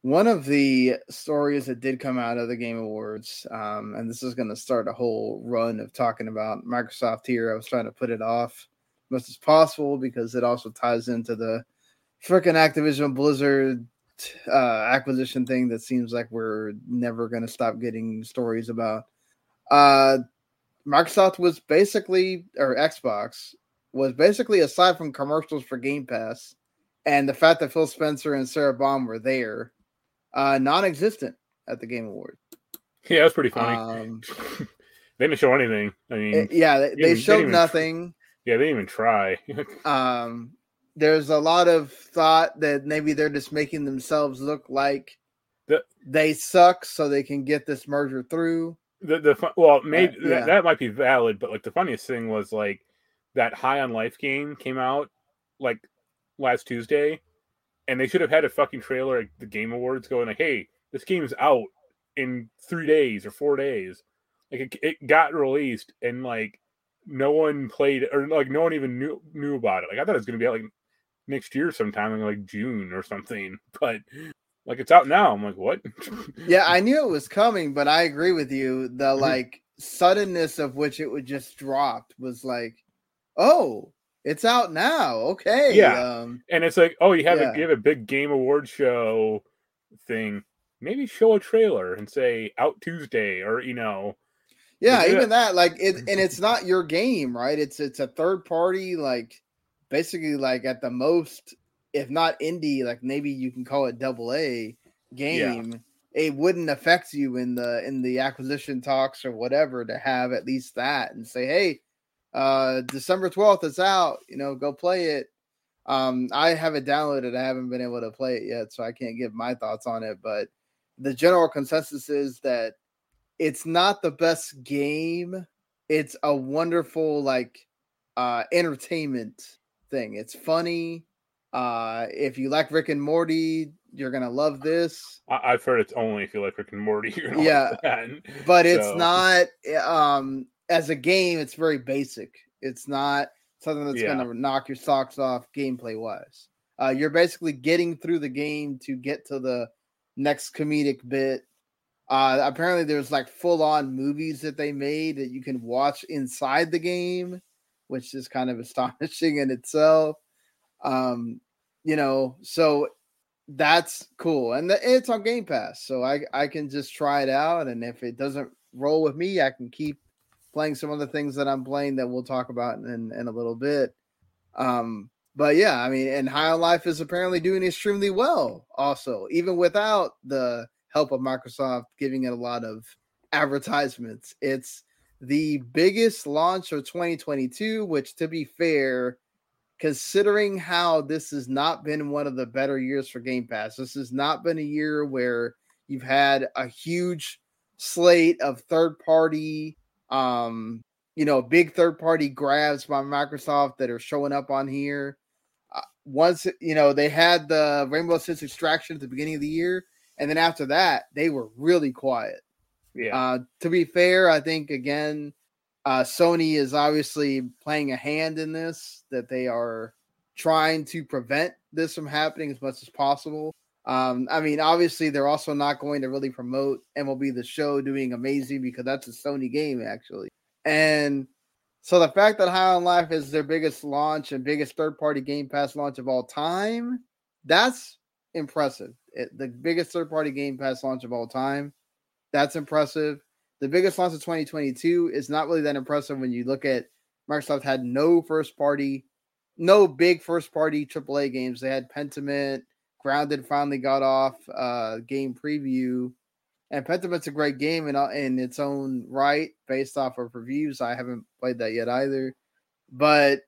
Speaker 1: One of the stories that did come out of the Game Awards, um, and this is going to start a whole run of talking about Microsoft here. I was trying to put it off as much as possible because it also ties into the freaking Activision Blizzard uh, acquisition thing that seems like we're never going to stop getting stories about. Uh, Microsoft was basically, or Xbox was basically aside from commercials for Game Pass and the fact that Phil Spencer and Sarah Bond were there, uh, non-existent at the Game Awards.
Speaker 2: Yeah, that's pretty funny.
Speaker 1: Um,
Speaker 2: they didn't show anything. I mean,
Speaker 1: eh, yeah, they,
Speaker 2: they
Speaker 1: they showed
Speaker 2: even-
Speaker 1: nothing.
Speaker 2: yeah, they didn't even try.
Speaker 1: Um, there's a lot of thought that maybe they're just making themselves look like
Speaker 2: The-
Speaker 1: they suck so they can get this merger through.
Speaker 2: the the well, maybe
Speaker 1: yeah.
Speaker 2: that, that might be valid, but like the funniest thing was like that High on Life game came out like last Tuesday, and they should have had a fucking trailer at the Game Awards going like, "Hey, this game's out in three days or four days." Like it, it got released, and like no one played or like no one even knew knew about it. Like I thought it was gonna be out like next year sometime in like June or something, but like it's out now. I'm like, what?
Speaker 1: Yeah, I knew it was coming, but I agree with you. The mm-hmm. like suddenness of which it would just dropped was like, oh, it's out now. Okay.
Speaker 2: Yeah.
Speaker 1: Um,
Speaker 2: and it's like, oh, you have
Speaker 1: Yeah.
Speaker 2: a you have a big game award show thing. Maybe show a trailer and say out Tuesday, or you know,
Speaker 1: yeah,
Speaker 2: Yeah.
Speaker 1: even that, like it, and it's not your game, right? It's it's a third party, like basically like at the most, if not indie, like maybe you can call it double A game. It wouldn't affect you in the in the acquisition talks or whatever to have at least that and say, hey, uh December 12th it's out, you know, go play it. Um, I have it downloaded. I haven't been able to play it yet, so I can't give my thoughts on it. But the general consensus is that it's not the best game. It's a wonderful like uh entertainment thing. It's funny. Uh if you like Rick and Morty, you're gonna love this.
Speaker 2: I, I've heard it's only if you like Rick and Morty. You're gonna
Speaker 1: Yeah. But it's not um as a game, it's very basic. It's not something that's
Speaker 2: Yeah.
Speaker 1: gonna knock your socks off gameplay wise. Uh you're basically getting through the game to get to the next comedic bit. Uh apparently there's like full on movies that they made that you can watch inside the game, which is kind of astonishing in itself. Um, you know, so that's cool. And the, it's on Game Pass, so I I can just try it out and if it doesn't roll with me, I can keep playing some of the things that I'm playing that we'll talk about in in a little bit. Um but yeah, I mean, and High on Life is apparently doing extremely well, also, even without the help of Microsoft giving it a lot of advertisements. It's the biggest launch of 2022, which, to be fair, considering how this has not been one of the better years for Game Pass, this has not been a year where you've had a huge slate of third party, um, you know, big third party grabs by Microsoft that are showing up on here uh, once you know they had the Rainbow Six Extraction at the beginning of the year, and then after that they were really quiet.
Speaker 2: Yeah,
Speaker 1: Uh, to be fair, I think again, uh, Sony is obviously playing a hand in this that they are trying to prevent this from happening as much as possible. Um, I mean, obviously, they're also not going to really promote MLB the Show doing amazing because that's a Sony game actually, and so the fact that High on Life is their biggest launch and biggest third party Game Pass launch of all time, that's impressive. It, the biggest third party Game Pass launch of all time, that's impressive. The biggest launch of 2022 is not really that impressive when you look at Microsoft had no first party, no big first party AAA games. They had Pentiment, Grounded finally got off uh, game preview, and Pentiment's a great game in, in its own right based off of reviews. I haven't played that yet either, but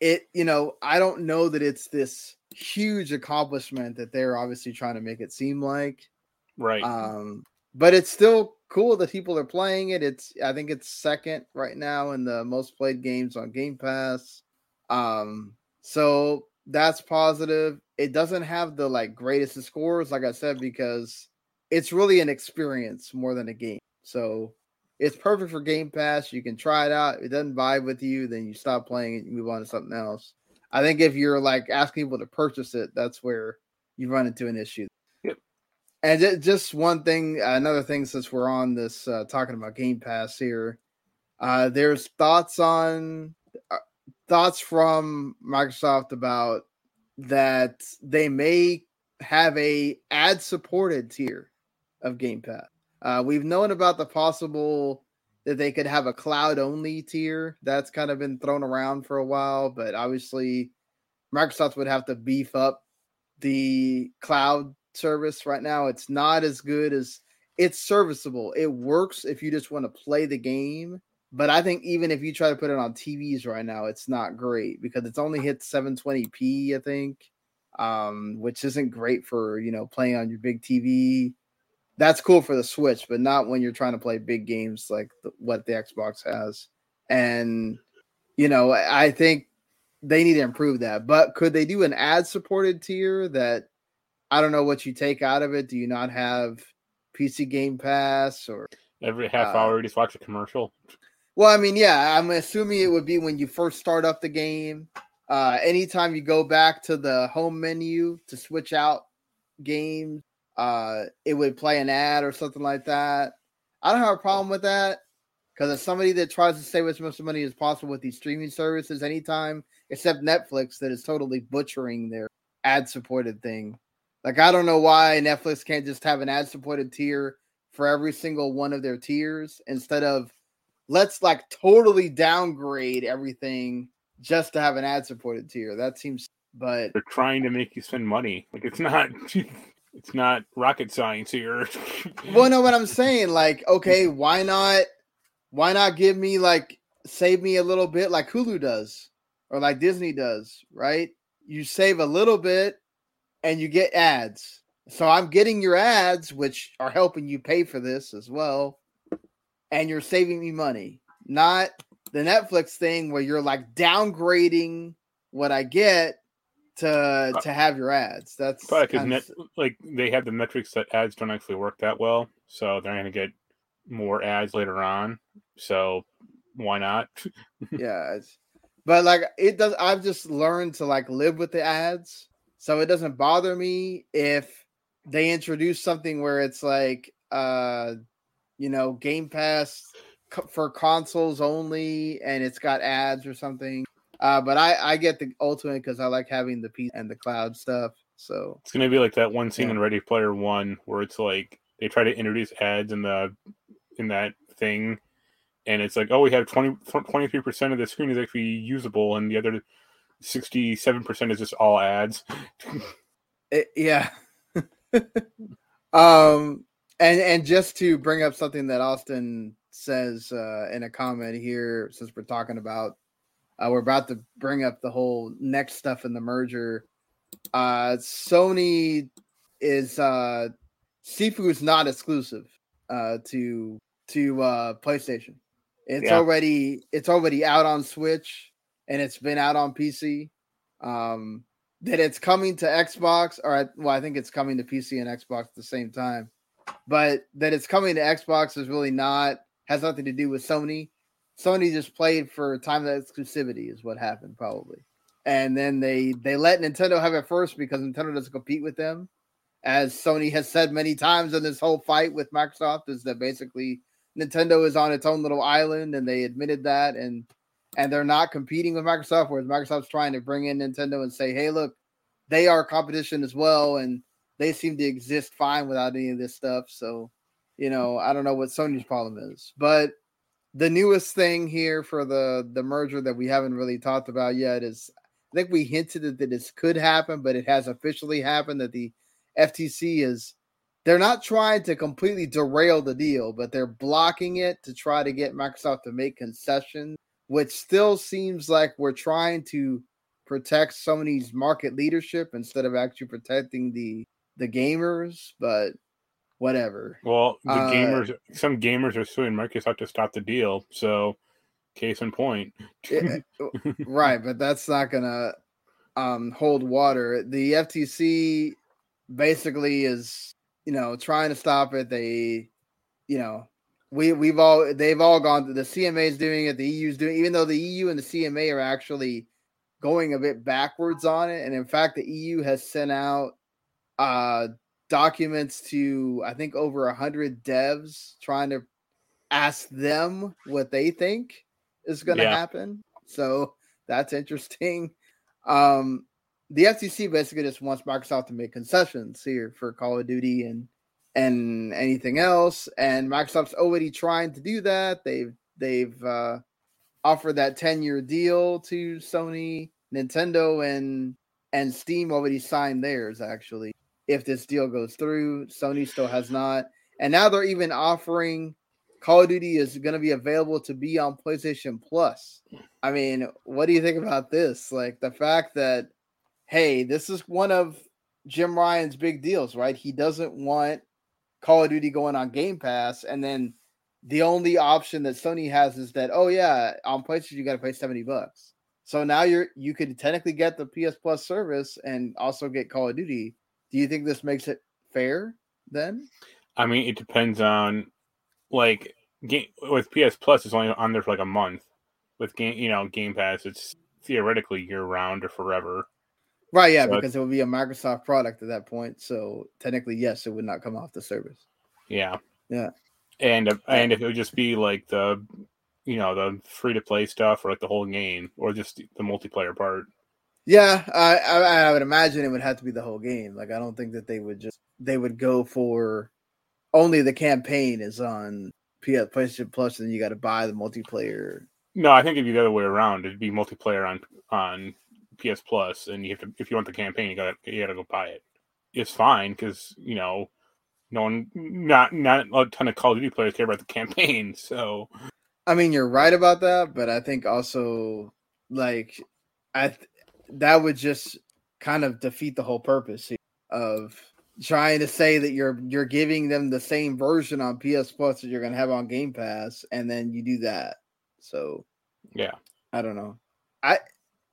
Speaker 1: it, you know, I don't know that it's this huge accomplishment that they're obviously trying to make it seem like.
Speaker 2: right.
Speaker 1: Um, but it's still cool that people are playing it. It's I think it's second right now in the most played games on Game Pass. Um, so that's positive. It doesn't have the like greatest of scores, like I said, because it's really an experience more than a game. So it's perfect for Game Pass. You can try it out. If it doesn't vibe with you, then you stop playing it, you move on to something else. I think if you're like asking people to purchase it, that's where you run into an issue. Yep. And ju- just one thing, another thing, since we're on this uh, talking about Game Pass here, uh, there's thoughts on uh, thoughts from Microsoft about that they may have a ad supported tier of Game Pass. Uh, we've known about the possible that they could have a cloud only tier. That's kind of been thrown around for a while, but obviously Microsoft would have to beef up the cloud service right now. It's not as good as it's serviceable. It works if you just want to play the game. But I think even if you try to put it on TVs right now, it's not great because it's only hit 720p, I think, um, which isn't great for you know playing on your big TV. That's cool for the Switch, but not when you're trying to play big games like the, what the Xbox has. And you know, I think they need to improve that. But could they do an ad supported tier that I don't know what you take out of it? Do you not have PC Game Pass or
Speaker 2: every half uh, hour just watch a commercial?
Speaker 1: Well, I mean, yeah, I'm assuming it would be when you first start up the game. Uh, anytime you go back to the home menu to switch out games, uh, it would play an ad or something like that. I don't have a problem with that because as somebody that tries to save as much money as possible with these streaming services, anytime except Netflix that is totally butchering their ad supported thing. Like I don't know why Netflix can't just have an ad supported tier for every single one of their tiers instead of let's like totally downgrade everything just to have an ad supported tier. That seems but
Speaker 2: they're trying to make you spend money. Like it's not it's not rocket science here.
Speaker 1: well, no, what I'm saying, like, okay, why not why not give me like save me a little bit like Hulu does? or like Disney does, right? You save a little bit and you get ads. So I'm getting your ads, which are helping you pay for this as well. And you're saving me money, not the Netflix thing where you're like downgrading what I get to to have your ads. That's
Speaker 2: probably because net, like they have the metrics that ads don't actually work that well, so they're going to get more ads later on. So why not?
Speaker 1: yeah, but like it does I've just learned to like live with the ads. So it doesn't bother me if they introduce something where it's like uh you know, Game Pass for consoles only and it's got ads or something. Uh, but I, I get the ultimate because I like having the piece and the cloud stuff. So
Speaker 2: it's gonna be like that one scene yeah. in Ready Player One where it's like they try to introduce ads in the in that thing, and it's like, oh, we have 23 percent of the screen is actually usable, and the other sixty seven percent is just all ads.
Speaker 1: it, yeah. um, and and just to bring up something that Austin says uh, in a comment here, since we're talking about, uh, we're about to bring up the whole next stuff in the merger. Uh, Sony is uh, Sifu is not exclusive uh, to to uh, PlayStation. It's yeah. already it's already out on Switch and it's been out on PC. Um, that it's coming to Xbox, or well, I think it's coming to PC and Xbox at the same time. But that it's coming to Xbox is really not has nothing to do with Sony. Sony just played for time of exclusivity is what happened probably, and then they they let Nintendo have it first because Nintendo doesn't compete with them, as Sony has said many times in this whole fight with Microsoft is that basically Nintendo is on its own little island, and they admitted that, and and they're not competing with Microsoft. Whereas Microsoft's trying to bring in Nintendo and say, "Hey, look, they are competition as well, and they seem to exist fine without any of this stuff." So, you know, I don't know what Sony's problem is, but the newest thing here for the the merger that we haven't really talked about yet is I think we hinted that this could happen, but it has officially happened that the FTC is they're not trying to completely derail the deal, but they're blocking it to try to get Microsoft to make concessions, which still seems like we're trying to protect Sony's market leadership instead of actually protecting the the gamers. But whatever.
Speaker 2: Well, the uh, gamers, some gamers are suing Microsoft to stop the deal. So, case in point.
Speaker 1: it, right, but that's not gonna um, hold water. The FTC basically is you know, trying to stop it. They, you know, we we've all they've all gone. The CMA is doing it. The EU is doing, even though the EU and the CMA are actually going a bit backwards on it. And in fact, the EU has sent out uh documents to I think over a hundred devs trying to ask them what they think is going to yeah. happen. So that's interesting. Um, the FTC basically just wants Microsoft to make concessions here for Call of Duty and and anything else. And Microsoft's already trying to do that. They've they've uh, offered that 10 year deal to Sony, Nintendo, and and Steam already signed theirs actually. If this deal goes through, Sony still has not. And now they're even offering Call of Duty is going to be available to be on PlayStation Plus. I mean, what do you think about this? Like the fact that, hey, this is one of Jim Ryan's big deals, right? He doesn't want Call of Duty going on Game Pass, and then the only option that Sony has is that, oh yeah, on PlayStation you got to pay seventy bucks. So now you're you could technically get the PS Plus service and also get Call of Duty. Do you think this makes it fair then?
Speaker 2: I mean, it depends on like game with PS Plus. It's only on there for like a month. With game, you know, Game Pass, it's theoretically year round or forever.
Speaker 1: Right, yeah, because it would be a Microsoft product at that point. So technically, yes, it would not come off the service.
Speaker 2: Yeah,
Speaker 1: yeah,
Speaker 2: and if, and if it would just be like the, you know, the free to play stuff or like the whole game or just the multiplayer part.
Speaker 1: Yeah, I, I I would imagine it would have to be the whole game. Like I don't think that they would just they would go for only the campaign is on PS PlayStation Plus, and you got to buy the multiplayer.
Speaker 2: No, I think it'd be the other way around. It'd be multiplayer on on PS Plus, and you have to if you want the campaign, you got to you got to go buy it. It's fine because you know no one not not a ton of Call of Duty players care about the campaign. So,
Speaker 1: I mean, you're right about that, but I think also like I th- that would just kind of defeat the whole purpose of trying to say that you're you're giving them the same version on PS Plus that you're going to have on Game Pass, and then you do that. So,
Speaker 2: yeah,
Speaker 1: I don't know. I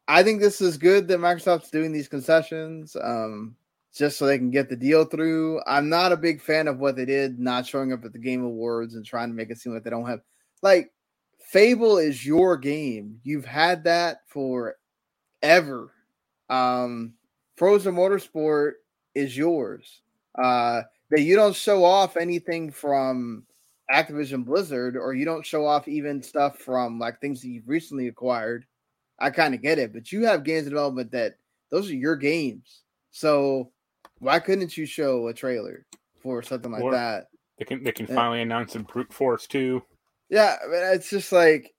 Speaker 1: I think this is good that Microsoft's doing these concessions, um, just so they can get the deal through. I'm not a big fan of what they did, not showing up at the Game Awards and trying to make it seem like they don't have like Fable is your game. You've had that for ever. Um, Forza Motorsport is yours. Uh, that you don't show off anything from Activision Blizzard, or you don't show off even stuff from like things that you've recently acquired. I kind of get it, but you have games development that those are your games. So why couldn't you show a trailer for something like or that?
Speaker 2: They can they can finally announce a brute force too.
Speaker 1: Yeah, it's just like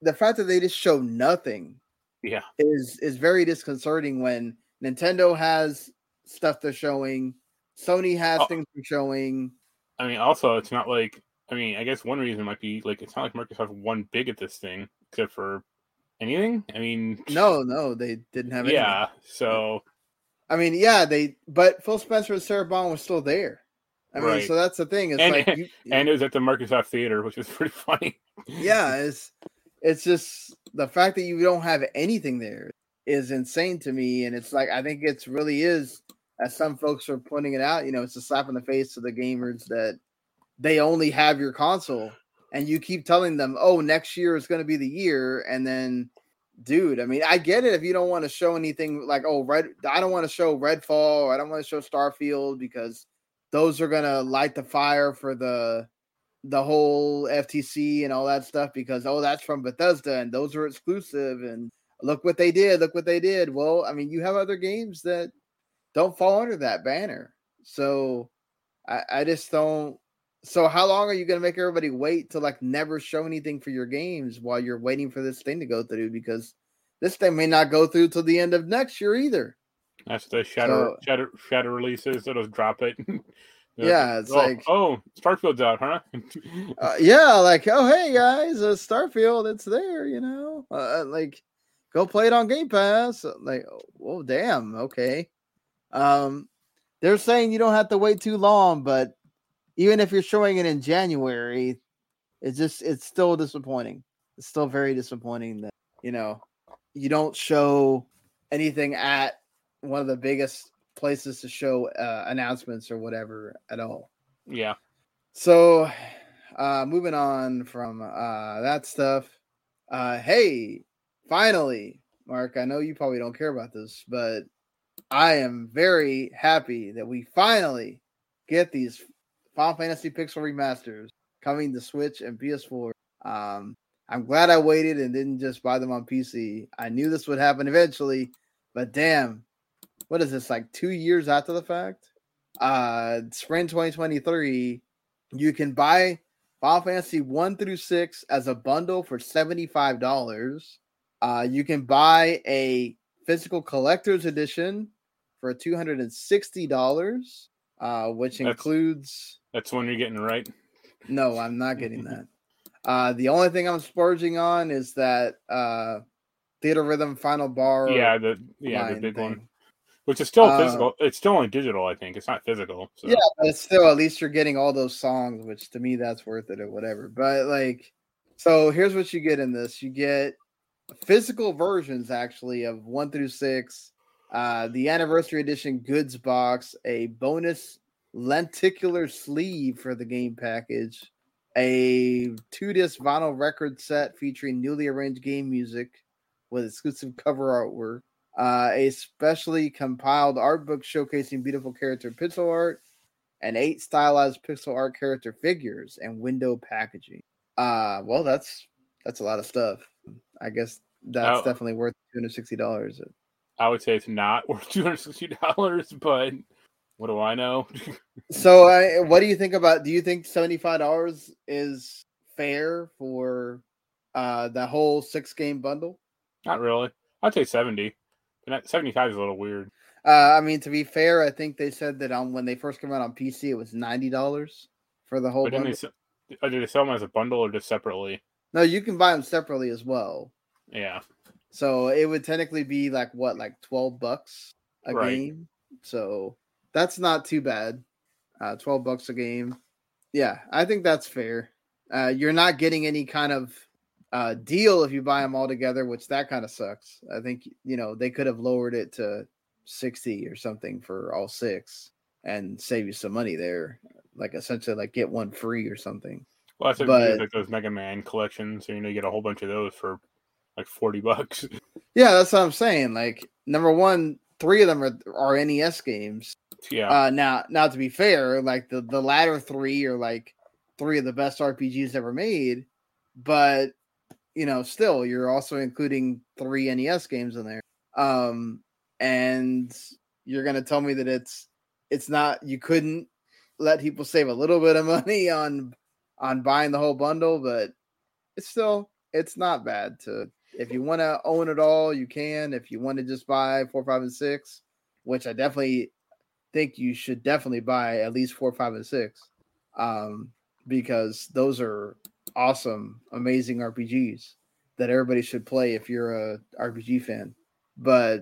Speaker 1: the fact that they just show nothing.
Speaker 2: Yeah,
Speaker 1: is is very disconcerting when Nintendo has stuff they're showing. Sony has oh. things they're showing.
Speaker 2: I mean, also, it's not like I mean, I guess one reason might be like it's not like Microsoft won big at this thing, except for anything. I mean,
Speaker 1: no, no, they didn't have. It.
Speaker 2: Yeah, anything. so
Speaker 1: I mean, yeah, they but Phil Spencer and Sarah Bond was still there. I mean, right. so that's the thing. It's
Speaker 2: and,
Speaker 1: like
Speaker 2: you, and it was at the Microsoft Theater, which was pretty funny.
Speaker 1: yeah, it's it's just the fact that you don't have anything there is insane to me, and it's like I think it's really is as some folks are pointing it out, you know, it's a slap in the face to the gamers that they only have your console and you keep telling them, oh, next year is going to be the year. And then, dude, I mean, I get it if you don't want to show anything like, oh, Red, I don't want to show Redfall or I don't want to show Starfield because those are going to light the fire for the the whole FTC and all that stuff because oh that's from Bethesda and those are exclusive and look what they did look what they did well I mean you have other games that don't fall under that banner. So I, I just don't. So how long are you going to make everybody wait to like never show anything for your games while you're waiting for this thing to go through? Because this thing may not go through till the end of next year either.
Speaker 2: That's the shadow so, shadow shadow releases. It'll drop it.
Speaker 1: yeah, it's
Speaker 2: oh,
Speaker 1: like
Speaker 2: oh, Starfield's out, huh?
Speaker 1: uh, yeah, like oh hey guys, uh, Starfield, it's there. You know, uh, like go play it on Game Pass. Like, oh damn, okay. Um, they're saying you don't have to wait too long, but even if you're showing it in January, it's just it's still disappointing. It's still very disappointing that you know you don't show anything at one of the biggest places to show uh, announcements or whatever at all.
Speaker 2: Yeah.
Speaker 1: So, uh, moving on from uh, that stuff. Uh, hey, finally, Mark. I know you probably don't care about this, but I am very happy that we finally get these Final Fantasy Pixel remasters coming to Switch and PS4. Um, I'm glad I waited and didn't just buy them on PC. I knew this would happen eventually, but damn, what is this like two years after the fact? uh spring 2023, you can buy Final Fantasy 1 through 6 as a bundle for $75. Uh, you can buy a physical collector's edition for $260, uh, which
Speaker 2: That's-
Speaker 1: includes.
Speaker 2: That's when you're getting right.
Speaker 1: No, I'm not getting that. Uh, the only thing I'm splurging on is that uh, Theatrhythm Final Bar.
Speaker 2: Yeah, the yeah the big one,
Speaker 1: thing.
Speaker 2: Which is still
Speaker 1: Uh,
Speaker 2: physical. It's still only digital. I think it's not physical. So.
Speaker 1: Yeah, but it's still at least you're getting all those songs, which to me that's worth it or whatever. But like, so here's what you get in this: you get physical versions actually of one through six, uh, the anniversary edition goods box, a bonus lenticular sleeve for the game package, a two disc vinyl record set featuring newly arranged game music with exclusive cover artwork, uh, a specially compiled art book showcasing beautiful character pixel art, and eight stylized pixel art character figures and window packaging. Uh, well, that's that's a lot of stuff. I guess that's
Speaker 2: Oh.
Speaker 1: definitely worth two hundred sixty dollars.
Speaker 2: I would say it's not worth two hundred sixty dollars, but what do I know?
Speaker 1: So, I, what do you think about? Do you think seventy five dollars is fair for uh the whole six game bundle?
Speaker 2: not really. I'd say seventy. And that seventy-five is a little weird.
Speaker 1: Uh, I mean, to be fair, I think they said that on when they first came out on PC, it was ninety dollars for the whole
Speaker 2: But didn't
Speaker 1: bundle.
Speaker 2: they, sell- uh, did they sell them as a bundle or just separately?
Speaker 1: No, you can buy them separately as well.
Speaker 2: Yeah.
Speaker 1: So it would technically be like what, like twelve bucks a
Speaker 2: Right.
Speaker 1: game. So that's not too bad. Uh, twelve bucks a game. Yeah, I think that's fair. Uh, you're not getting any kind of uh, deal if you buy them all together, which that kind of sucks. I think you know they could have lowered it to sixty or something for all six and save you some money there. Like essentially, like get one free or something.
Speaker 2: Well, that's what they do with,
Speaker 1: But-
Speaker 2: like those Mega Man collections. So you know, you get a whole bunch of those for like forty bucks.
Speaker 1: Yeah, that's what I'm saying. Like number one, three of them are, are NES games.
Speaker 2: yeah.
Speaker 1: Uh, now, now to be fair, like the the latter three are like three of the best RPGs ever made, but you know, still you're also including three NES games in there. Um, and you're gonna tell me that it's it's not you couldn't let people save a little bit of money on on buying the whole bundle, but it's still it's not bad to if you want to own it all, you can. If you want to just buy four, five, and six, which I definitely think you should definitely buy at least four, five, and six, um, because those are awesome, amazing RPGs that everybody should play if you're a RPG fan. But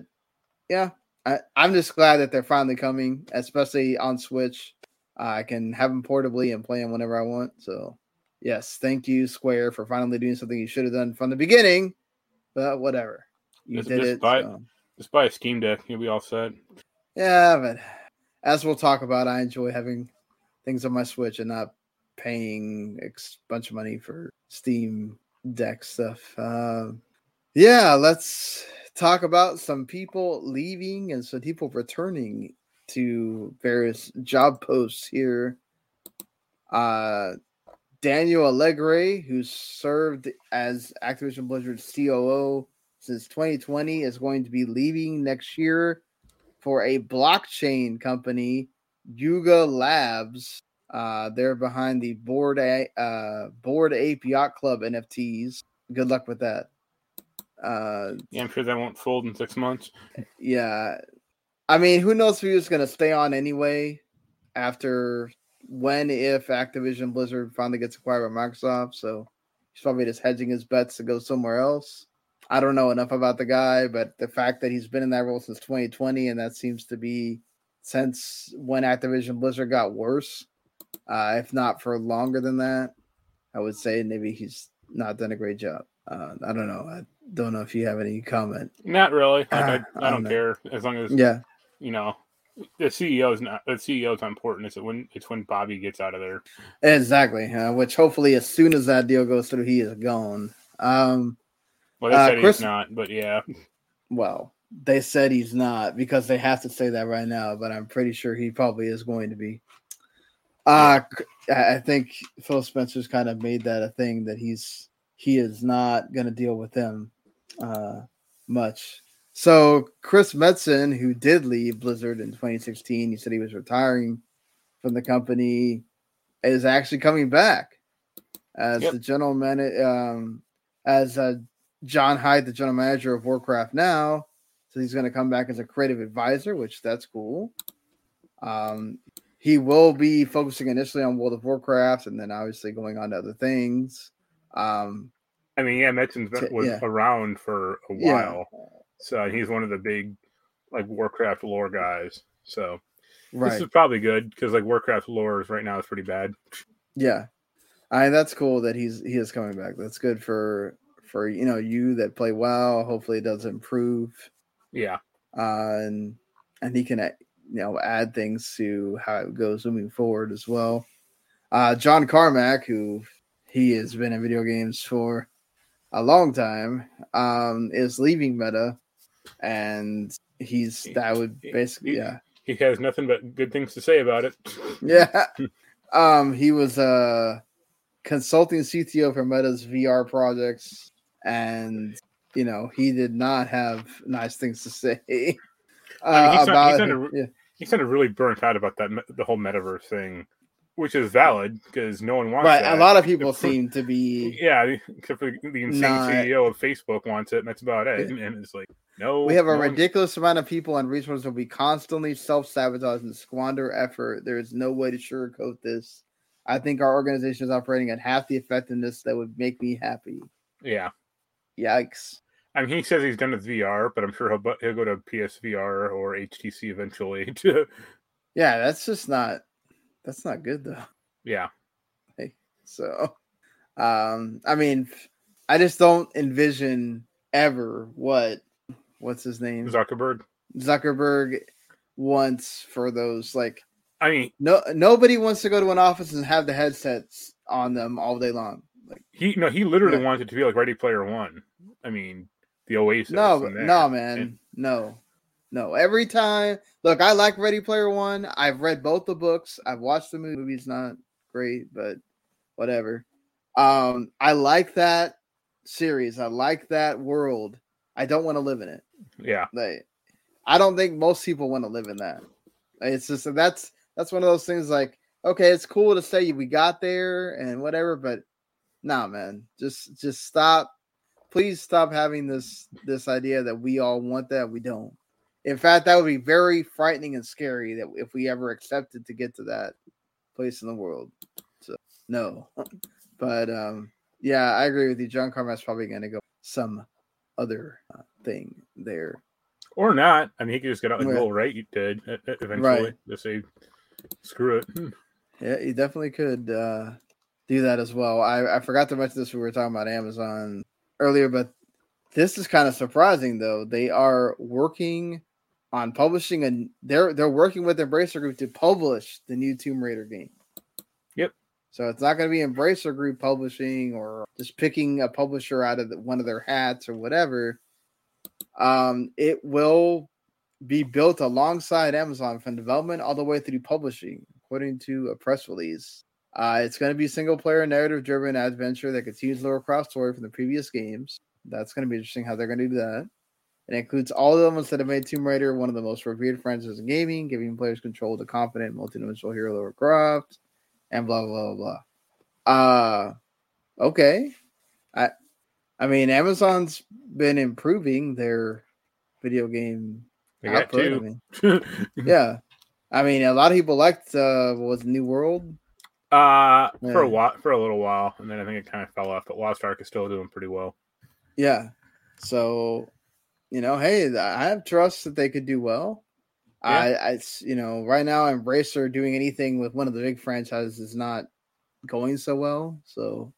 Speaker 1: yeah, I, I'm just glad that they're finally coming, especially on Switch. I can have them portably and play them whenever I want. So yes, thank you Square for finally doing something you should have done from the beginning. But whatever, you
Speaker 2: Just-
Speaker 1: did
Speaker 2: just
Speaker 1: it.
Speaker 2: buy-
Speaker 1: so.
Speaker 2: Just buy a Steam Deck. You'll be all set.
Speaker 1: Yeah, but as we'll talk about, I enjoy having things on my Switch and not paying a bunch of money for Steam Deck stuff. Um, yeah, let's talk about some people leaving and some people returning to various job posts here. Uh, Daniel Alegre, who served as Activision Blizzard's COO since 2020, is going to be leaving next year for a blockchain company, Yuga Labs. Uh, they're behind the board a uh, Bored Ape Yacht Club NFTs. Good luck with that. Uh,
Speaker 2: Yeah, I'm sure that won't fold in six months.
Speaker 1: yeah, I mean, who knows if he going to stay on anyway after when if Activision Blizzard finally gets acquired by Microsoft. So he's probably just hedging his bets to go somewhere else. I don't know enough about the guy, but the fact that he's been in that role since 2020 and that seems to be since when Activision Blizzard got worse, uh, if not for longer than that, I would say maybe he's not done a great job. Uh, I don't know. I don't know if you have any comment.
Speaker 2: Not really. Like, I, I
Speaker 1: I
Speaker 2: don't care as long as
Speaker 1: Yeah.
Speaker 2: you know the CEO is not the CEO is not important. It's when it's when Bobby gets out of there.
Speaker 1: Exactly. Uh, which hopefully, as soon as that deal goes through, he is gone. Um,
Speaker 2: Well, they
Speaker 1: Uh,
Speaker 2: said
Speaker 1: Chris-
Speaker 2: he's not, but yeah,
Speaker 1: well, they said he's not because they have to say that right now, but I'm pretty sure he probably is going to be. Uh, I think Phil Spencer's kind of made that a thing that he's he is not going to deal with them uh, much. So Chris Metzen, who did leave Blizzard in 2016, he said he was retiring from the company is actually coming back as
Speaker 2: Yep.
Speaker 1: the general manager, um, as uh, John Hight, the general manager of Warcraft now. So he's going to come back as a creative advisor, which that's cool. Um, he will be focusing initially on World of Warcraft and then obviously going on to other things. Um,
Speaker 2: I mean, yeah,
Speaker 1: Metzen's
Speaker 2: was
Speaker 1: yeah.
Speaker 2: around for a
Speaker 1: Yeah.
Speaker 2: while, so he's one of the big like Warcraft lore guys. So
Speaker 1: right.
Speaker 2: this is probably good because like Warcraft lore is right now is pretty bad.
Speaker 1: Yeah, I that's cool that he's he is coming back. That's good for for you know you that play WoW. Hopefully, it does improve,
Speaker 2: Yeah,
Speaker 1: uh, and and he can you know add things to how it goes moving forward as well. Uh, John Carmack, who he has been in video games for a long time, um, is leaving Meta, and he's that would basically yeah
Speaker 2: he has nothing but good things to say about it.
Speaker 1: yeah. Um, he was a consulting CTO for Meta's VR projects, and you know he did not have nice things to say
Speaker 2: I mean, he's uh, not-
Speaker 1: about
Speaker 2: he's not a-
Speaker 1: yeah.
Speaker 2: He sounded really burnt out about that the whole metaverse thing, which is valid because no one wants
Speaker 1: Right,
Speaker 2: that.
Speaker 1: a lot of people seem to be.
Speaker 2: Yeah, except for the insane
Speaker 1: Not-
Speaker 2: CEO of Facebook wants it, and that's about it.
Speaker 1: Yeah.
Speaker 2: And it's like, no,
Speaker 1: We have a
Speaker 2: no one-
Speaker 1: ridiculous amount of people and resources that we constantly self sabotage and squander effort. There is no way to sugarcoat this. I think our organization is operating at half the effectiveness that would make me happy.
Speaker 2: Yeah,
Speaker 1: Yikes.
Speaker 2: I mean, he says he's done with VR, but I'm sure he'll he'll go to PSVR or HTC eventually. To
Speaker 1: Yeah, that's just not. That's not good though.
Speaker 2: yeah,
Speaker 1: So, um, I mean, I just don't envision ever what what's his name
Speaker 2: Zuckerberg.
Speaker 1: Zuckerberg wants for those like
Speaker 2: I mean,
Speaker 1: no nobody wants to go to an office and have the headsets on them all day long. Like
Speaker 2: he no, he literally
Speaker 1: Yeah.
Speaker 2: wants it to be like Ready Player One. I mean, the Oasis.
Speaker 1: no, no, man,
Speaker 2: And-
Speaker 1: no, no. Every time, look, I like Ready Player One. I've read both the books. I've watched the movie. The movie's not great, but whatever. Um, I like that series. I like that world. I don't want to live in it.
Speaker 2: yeah,
Speaker 1: Like, I don't think most people want to live in that. It's just that's that's one of those things. Like, okay, it's cool to say we got there and whatever, but nah, man, just just stop. Please stop having this this idea that we all want that. We don't. In fact, that would be very frightening and scary that if we ever accepted to get to that place in the world. So no, but um, yeah, I agree with you. John Carmack's probably going to go some other uh, thing there.
Speaker 2: or not. I mean, he could just get out like
Speaker 1: Yeah.
Speaker 2: Will Wright did eventually.
Speaker 1: Right.
Speaker 2: Just say, screw it.
Speaker 1: Yeah, you definitely could uh, do that as well. I, I forgot to mention this. when We were talking about Amazon earlier, but this is kind of surprising though. They are working on publishing and they're they're working with Embracer Group to publish the new Tomb Raider game.
Speaker 2: Yep.
Speaker 1: So it's not going to be Embracer Group publishing or just picking a publisher out of the, one of their hats or whatever. Um, it will be built alongside Amazon from development all the way through publishing, according to a press release. Uh, it's going to be single player narrative driven adventure that continues the cross story from the previous games. That's going to be interesting how they're going to do that. It includes all the elements that have made Tomb Raider one of the most revered franchises in gaming, giving players control of the confident multidimensional hero Lara Croft, and blah blah blah blah. Uh okay. I I mean Amazon's been improving their video game
Speaker 2: They
Speaker 1: output. I mean, yeah. I mean, a lot of people liked uh, what was New World.
Speaker 2: Uh, for a
Speaker 1: Yeah.
Speaker 2: while, for a little while, and then I think it kind of fell off. But Lost Ark is still doing pretty well.
Speaker 1: Yeah. So, you know, hey, I have trust that they could do well. I, I, it's- you know, right now, Embracer doing anything with one of the big franchises is not going so well. So,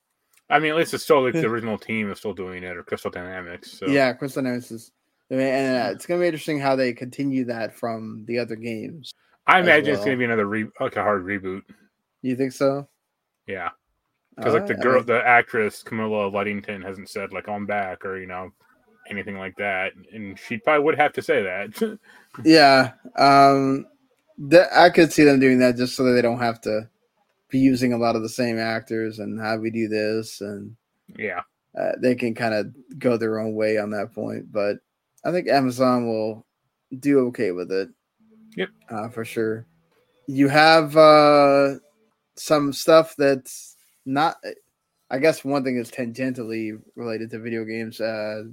Speaker 2: I mean, at least it's still like the original team is still doing it, or Crystal Dynamics. So
Speaker 1: yeah, Crystal Dynamics is, I mean, and uh, it's going to be interesting how they continue that from the other games.
Speaker 2: I imagine it's going to be another re- like a hard reboot.
Speaker 1: You think so?
Speaker 2: Yeah, because like the girl, the actress Camilla Luddington hasn't said like I'm back or you know anything like that, and she probably would have to say that.
Speaker 1: Yeah, um, th- I could see them doing that just so that they don't have to be using a lot of the same actors and how we do this, and
Speaker 2: yeah,
Speaker 1: uh, they can kind of go their own way on that point. But I think Amazon will do okay with it.
Speaker 2: Yep.
Speaker 1: uh, for sure. you have uh some stuff that's not I guess one thing is tangentially related to video games. Uh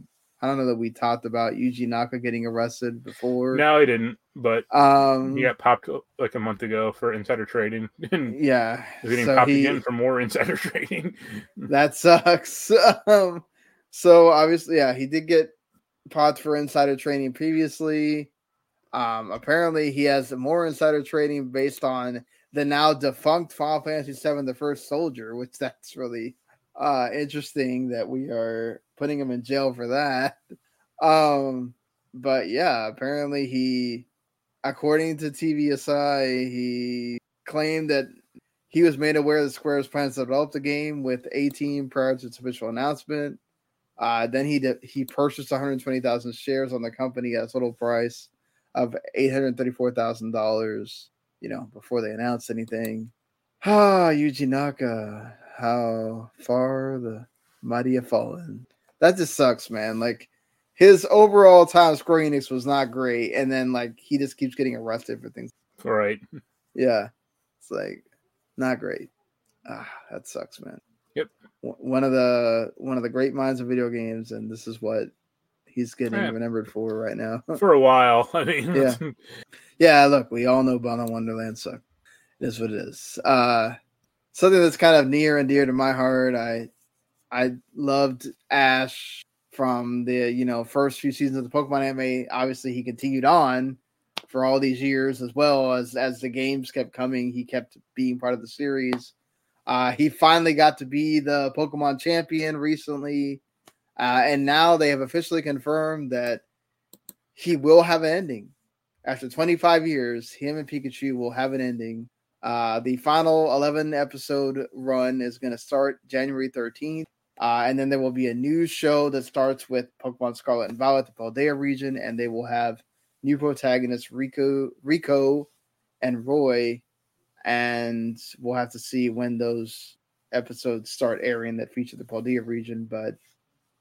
Speaker 1: I don't know that we talked about Yuji Naka getting arrested before.
Speaker 2: No, he didn't, but
Speaker 1: Um
Speaker 2: he got popped like a month ago for insider trading,
Speaker 1: yeah.
Speaker 2: he's getting
Speaker 1: so
Speaker 2: popped
Speaker 1: he-
Speaker 2: again for more insider trading.
Speaker 1: That sucks. um, so obviously, yeah, he did get popped for insider trading previously. Um, apparently, he has more insider trading based on the now defunct Final Fantasy VII: The First Soldier, which that's really uh, interesting that we are putting him in jail for that. Um, but yeah, apparently he, according to TVSI, he claimed that he was made aware that Square's plans to develop the game with Ateam prior to its official announcement. Uh, then he did, he purchased 120,000 shares on the company at a total price of $834,000. You know, before they announced anything. Ah, Yuji Naka, how far the mighty have fallen. That just sucks, man. Like his overall time Square Enix was not great, and then like he just keeps getting arrested for things.
Speaker 2: right.
Speaker 1: Yeah, it's like not great. Ah, that sucks, man.
Speaker 2: Yep.
Speaker 1: One of the one of the great minds of video games, and this is what he's getting
Speaker 2: Yeah.
Speaker 1: remembered for right now.
Speaker 2: For a while. I mean,
Speaker 1: Yeah. yeah, look, we all know Balan Wonderworld suck. It is what it is. Uh something that's kind of near and dear to my heart. I I loved Ash from the you know first few seasons of the Pokemon anime. Obviously, he continued on for all these years as well as as the games kept coming. He kept being part of the series. Uh, he finally got to be the Pokemon champion recently, uh, and now they have officially confirmed that he will have an ending after 25 years. Him and Pikachu will have an ending. Uh, the final 11 episode run is going to start January 13th. Uh, and then there will be a new show that starts with Pokemon Scarlet and Violet, the Paldea region, and they will have new protagonists Rico, Rico, and Roy. And we'll have to see when those episodes start airing that feature the Paldea region. But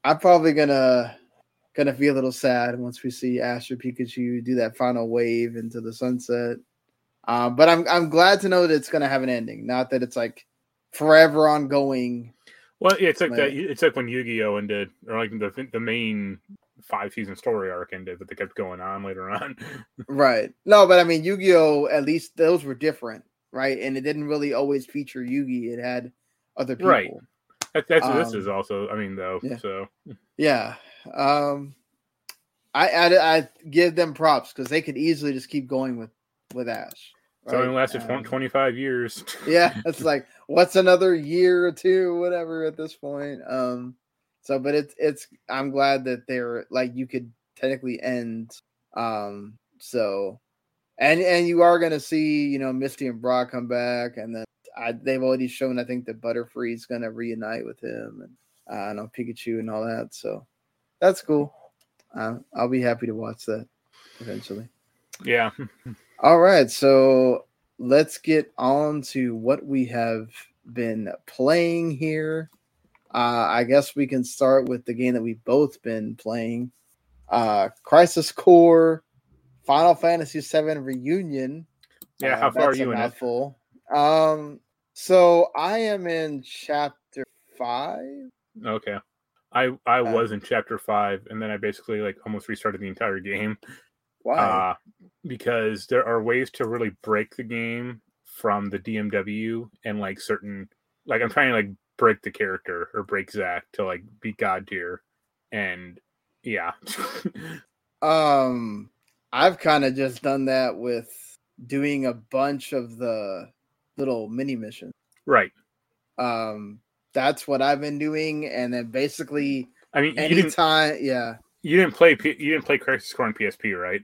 Speaker 1: I'm probably gonna gonna be a little sad once we see or Pikachu do that final wave into the sunset. Um, but I'm I'm glad to know that it's gonna have an ending, not that it's like forever ongoing.
Speaker 2: Well, yeah, it's like that. It's like when Yu-Gi-Oh ended, or like the the main five season story arc ended, but they kept going on later on.
Speaker 1: Right. No, but I mean Yu-Gi-Oh! At least those were different, right? And it didn't really always feature Yugi. It had other people.
Speaker 2: Right. That, that's what this
Speaker 1: Um,
Speaker 2: is also. I mean, though.
Speaker 1: yeah.
Speaker 2: So
Speaker 1: Yeah. Um I I, I give them props because they could easily just keep going with with Ash.
Speaker 2: it's only
Speaker 1: right?
Speaker 2: lasted
Speaker 1: Um,
Speaker 2: 25 years.
Speaker 1: yeah, it's like what's another year or two, whatever at this point. Um so but it's it's I'm glad that they're like you could technically end um so and and you are gonna see, you know, Misty and Brock come back and then I, they've already shown I think that Butterfree's gonna reunite with him and uh, I know Pikachu and all that. So that's cool. Uh, I'll be happy to watch that eventually.
Speaker 2: yeah.
Speaker 1: All right, so let's get on to what we have been playing here. Uh, I guess we can start with the game that we've both been playing. Uh, Crisis Core, Final Fantasy VII Reunion.
Speaker 2: Yeah.
Speaker 1: Uh,
Speaker 2: How far are you in it?
Speaker 1: Um, so I am in chapter five.
Speaker 2: Okay. I I
Speaker 1: Uh,
Speaker 2: was in chapter five, and then I basically like almost restarted the entire game.
Speaker 1: Why?
Speaker 2: Uh, because there are ways to really break the game from the DMW and like certain like I'm trying to like break the character or break Zack to like be god tier, and yeah,
Speaker 1: Um, I've kind of just done that with doing a bunch of the little mini missions.
Speaker 2: right.
Speaker 1: Um, that's what I've been doing, and then basically
Speaker 2: I mean, didn't
Speaker 1: anytime, yeah,
Speaker 2: you didn't play P- you didn't play Crisis Core on PSP, right?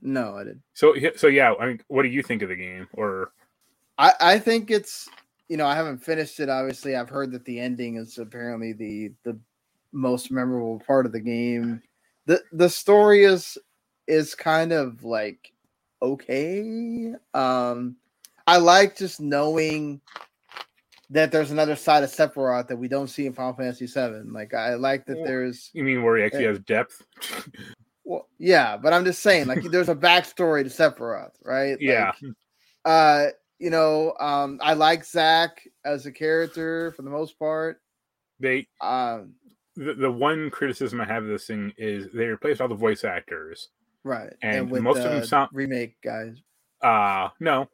Speaker 1: no, I did.
Speaker 2: So so yeah, I mean, what do you think of the game? Or
Speaker 1: I I think it's you know I haven't finished it. Obviously, I've heard that the ending is apparently the the most memorable part of the game. the The story is is kind of like okay. Um, I like just knowing that there's another side of Sephiroth that we don't see in Final Fantasy VII. Like I like that there's
Speaker 2: you mean where he actually has depth?
Speaker 1: well, yeah, but I'm just saying like there's a backstory to Sephiroth, right?
Speaker 2: yeah,
Speaker 1: Like, uh, you know, um, I like Zack as a character for the most part.
Speaker 2: They
Speaker 1: Um,
Speaker 2: the, the one criticism I have of this thing is they replaced all the voice actors.
Speaker 1: right,
Speaker 2: And most of them sound-
Speaker 1: remake guys.
Speaker 2: Uh no.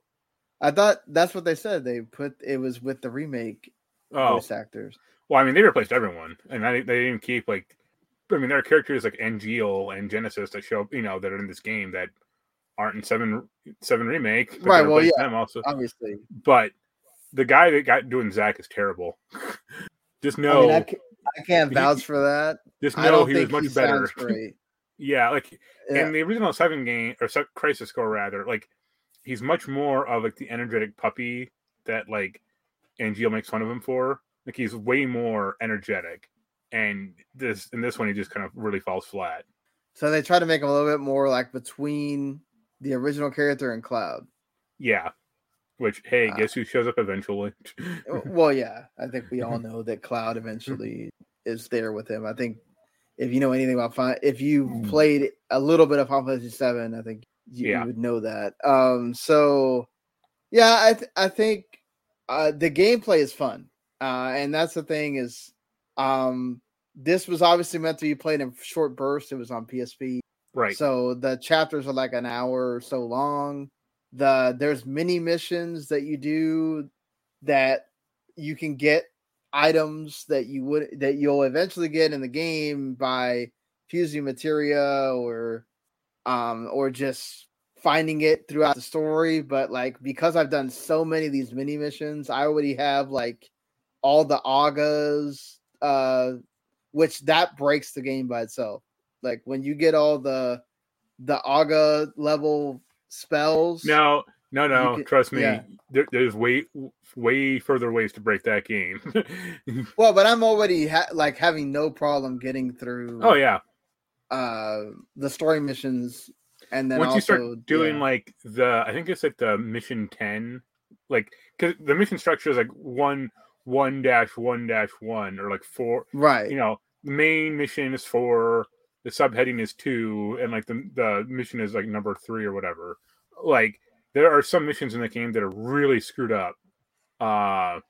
Speaker 1: I thought that's what they said. They put it was with the remake
Speaker 2: Oh
Speaker 1: voice actors.
Speaker 2: well, I mean they replaced everyone, and I, they didn't keep like. I mean, there are characters like Angeal and Genesis that show up, you know, that are in this game that aren't in seven seven remake.
Speaker 1: Right, well, yeah.
Speaker 2: them also.
Speaker 1: Obviously,
Speaker 2: but the guy that got doing Zack is terrible. just
Speaker 1: I
Speaker 2: know,
Speaker 1: mean, I, ca- I can't
Speaker 2: He-
Speaker 1: vouch for that.
Speaker 2: just
Speaker 1: I
Speaker 2: know he was much
Speaker 1: he
Speaker 2: better. yeah, like
Speaker 1: Yeah.
Speaker 2: in the original Seven game or Crisis Core rather, like he's much more of like the energetic puppy that like Angeal makes fun of him for. Like he's way more energetic, and this in this one he just kind of really falls flat.
Speaker 1: So they try to make him a little bit more like between the original character and Cloud.
Speaker 2: Yeah, which hey,
Speaker 1: Uh,
Speaker 2: guess who shows up eventually?
Speaker 1: well, yeah, I think we all know that Cloud eventually is there with him. I think if you know anything about Final, if you played a little bit of Final Fantasy Seven, I think you, you would know that. Um, so yeah, I th- I think uh, the gameplay is fun, uh, and that's the thing is, um, this was obviously meant to be played in short bursts. It was on PSP,
Speaker 2: right.
Speaker 1: so the chapters are like an hour or so long. The there's mini missions that you do that you can get items that you would that you'll eventually get in the game by fusing materia or um or just finding it throughout the story but like because i've done so many of these mini missions i already have like all the agas uh which that breaks the game by itself like when you get all the the aga level spells
Speaker 2: No, no, no.
Speaker 1: can-
Speaker 2: trust me.
Speaker 1: yeah.
Speaker 2: There, there's way, way further ways to break that game.
Speaker 1: well but i'm already ha- like having no problem getting through
Speaker 2: oh yeah.
Speaker 1: Uh the story missions and then
Speaker 2: Once
Speaker 1: also,
Speaker 2: you start doing
Speaker 1: yeah.
Speaker 2: like the, I think it's like the mission ten, like because the mission structure is like one, one dash one dash one, or like four.
Speaker 1: right
Speaker 2: You know, the main mission is four, the subheading is two, and like the the mission is like number three or whatever. Like there are some missions in the game that are really screwed up. Uh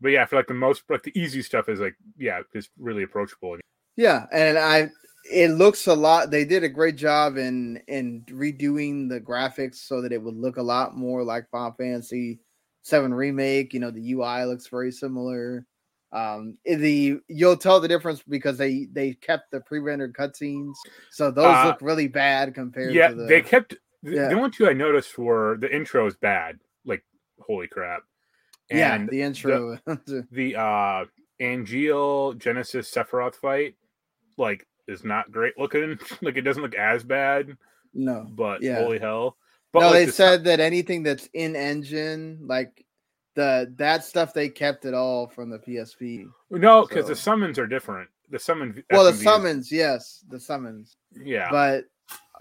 Speaker 2: but yeah, for like the most like the easy stuff is like yeah, it's really approachable.
Speaker 1: Yeah, and I it looks a lot they did a great job in in redoing the graphics so that it would look a lot more like Final Fantasy 7 remake, you know, the UI looks very similar. Um the you'll tell the difference because they they kept the pre-rendered cutscenes. So those
Speaker 2: Uh,
Speaker 1: look really bad compared
Speaker 2: Yeah,
Speaker 1: to the
Speaker 2: they kept the,
Speaker 1: Yeah.
Speaker 2: the only two I noticed were the intro is bad, like holy crap.
Speaker 1: Yeah,
Speaker 2: And
Speaker 1: the intro.
Speaker 2: the uh Angeal Genesis Sephiroth fight, like, is not great looking. like it doesn't look as bad,
Speaker 1: no.
Speaker 2: but
Speaker 1: Yeah.
Speaker 2: holy hell. But
Speaker 1: no,
Speaker 2: like,
Speaker 1: they
Speaker 2: the-
Speaker 1: said that anything that's in engine, like the that stuff, they kept it all from the PSP.
Speaker 2: no, because the summons are different. The summon
Speaker 1: Well, the summons, yes, the summons,
Speaker 2: yeah.
Speaker 1: but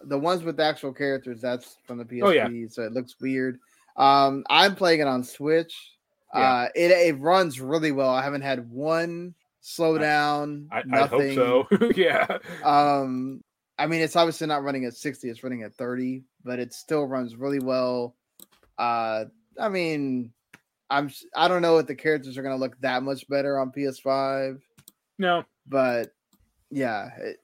Speaker 1: the ones with the actual characters, that's from the PSP,
Speaker 2: Oh, yeah.
Speaker 1: so it looks weird. Um, I'm playing it on Switch.
Speaker 2: Yeah.
Speaker 1: Uh, it it runs really well. I haven't had one slowdown.
Speaker 2: I, I
Speaker 1: nothing.
Speaker 2: hope so. yeah.
Speaker 1: Um, I mean, it's obviously not running at 60, it's running at 30, but it still runs really well. Uh, I mean, I'm I don't know if the characters are gonna look that much better on PS5,
Speaker 2: No.
Speaker 1: but yeah, it,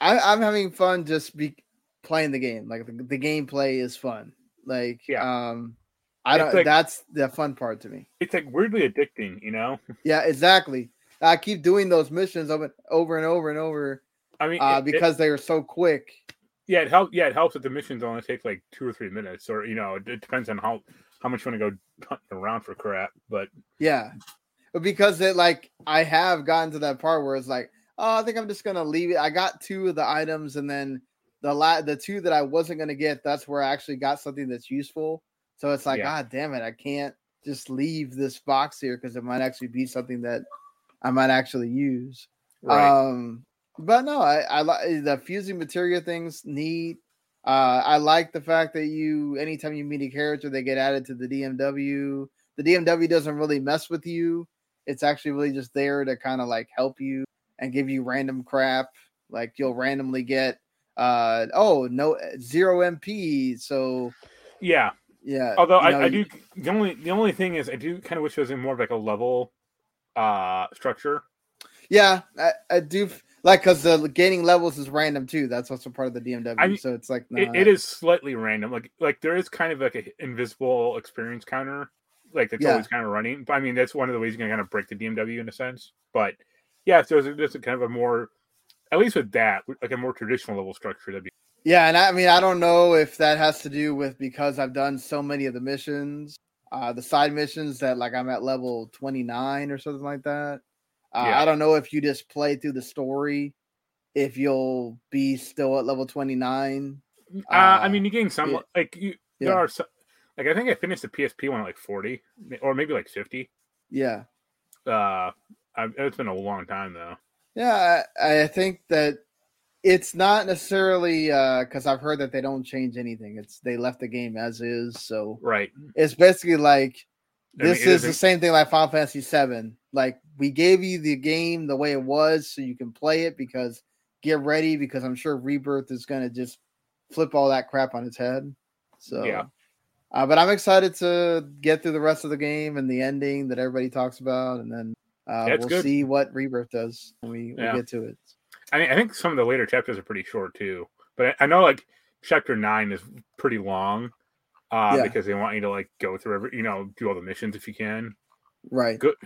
Speaker 1: I, I'm having fun just be playing the game. Like the, the gameplay is fun. Like,
Speaker 2: Yeah.
Speaker 1: um, I
Speaker 2: It's
Speaker 1: don't.
Speaker 2: like-
Speaker 1: that's the fun part to me.
Speaker 2: It's like weirdly addicting, you know?
Speaker 1: Yeah, exactly. I keep doing those missions over over and over and over
Speaker 2: I mean,
Speaker 1: uh,
Speaker 2: it- it-
Speaker 1: because they are so quick.
Speaker 2: yeah, it helps. Yeah, it helps that the missions only take like two or three minutes, or you know, it, it depends on how how much you want to go hunting around for crap. But
Speaker 1: Yeah. But because it like I have gotten to that part where it's like, oh, I think I'm just gonna leave it. I got two of the items and then the la- the two that I wasn't gonna get, that's where I actually got something that's useful. So it's like,
Speaker 2: Yeah.
Speaker 1: God damn it, I can't just leave this box here because it might actually be something that I might actually use.
Speaker 2: right,
Speaker 1: Um, but no, I, I like the fusing material things neat. Uh, I like the fact that you, anytime you meet a character, they get added to the DMW. The DMW doesn't really mess with you. It's actually really just there to kind of like help you and give you random crap. Like you'll randomly get, uh, oh no, zero MP. So
Speaker 2: yeah,
Speaker 1: Yeah.
Speaker 2: Although
Speaker 1: know,
Speaker 2: I, I do the only the only thing is I do kind of wish it was in more of like a level uh structure.
Speaker 1: Yeah, I, I do like because the gaining levels is random too. That's also part of the DMW.
Speaker 2: I mean,
Speaker 1: so it's like
Speaker 2: It, it is slightly random. Like like there is kind of like an invisible experience counter, like that's
Speaker 1: Yeah.
Speaker 2: always kind of running. But I mean that's one of the ways you can kind of break the DMW in a sense. But yeah, so there's, there's a kind of a more, at least with that, like a more traditional level structure. That'd be
Speaker 1: Yeah, and I mean I don't know if that has to do with because I've done so many of the missions, uh the side missions that like I'm at level 29 or something like that. Uh,
Speaker 2: Yeah.
Speaker 1: I don't know if you just play through the story if you'll be still at level 29.
Speaker 2: Uh, I
Speaker 1: Uh,
Speaker 2: mean, you gain some
Speaker 1: yeah.
Speaker 2: like you.
Speaker 1: Yeah.
Speaker 2: There are some, like I think I finished the PSP one at like forty or maybe like fifty.
Speaker 1: Yeah.
Speaker 2: Uh, I, it's been a long time though.
Speaker 1: Yeah, I, I think that it's not necessarily because I've heard that they don't change anything. It's they left the game as is, so
Speaker 2: Right.
Speaker 1: it's basically like
Speaker 2: I mean,
Speaker 1: this
Speaker 2: it
Speaker 1: is the same thing like Final Fantasy VII. Like we gave you the game the way it was, so you can play it. Because get ready, because I'm sure Rebirth is going to just flip all that crap on its head. So
Speaker 2: Yeah.
Speaker 1: uh, but I'm excited to get through the rest of the game and the ending that everybody talks about, and then uh, we'll
Speaker 2: good.
Speaker 1: see what Rebirth does when we, we get to it.
Speaker 2: I mean, I think some of the later chapters are pretty short too. But I, I know like chapter nine is pretty long. Uh,
Speaker 1: Yeah.
Speaker 2: because they want you to like go through every, you know, do all the missions if you can.
Speaker 1: Right.
Speaker 2: Good,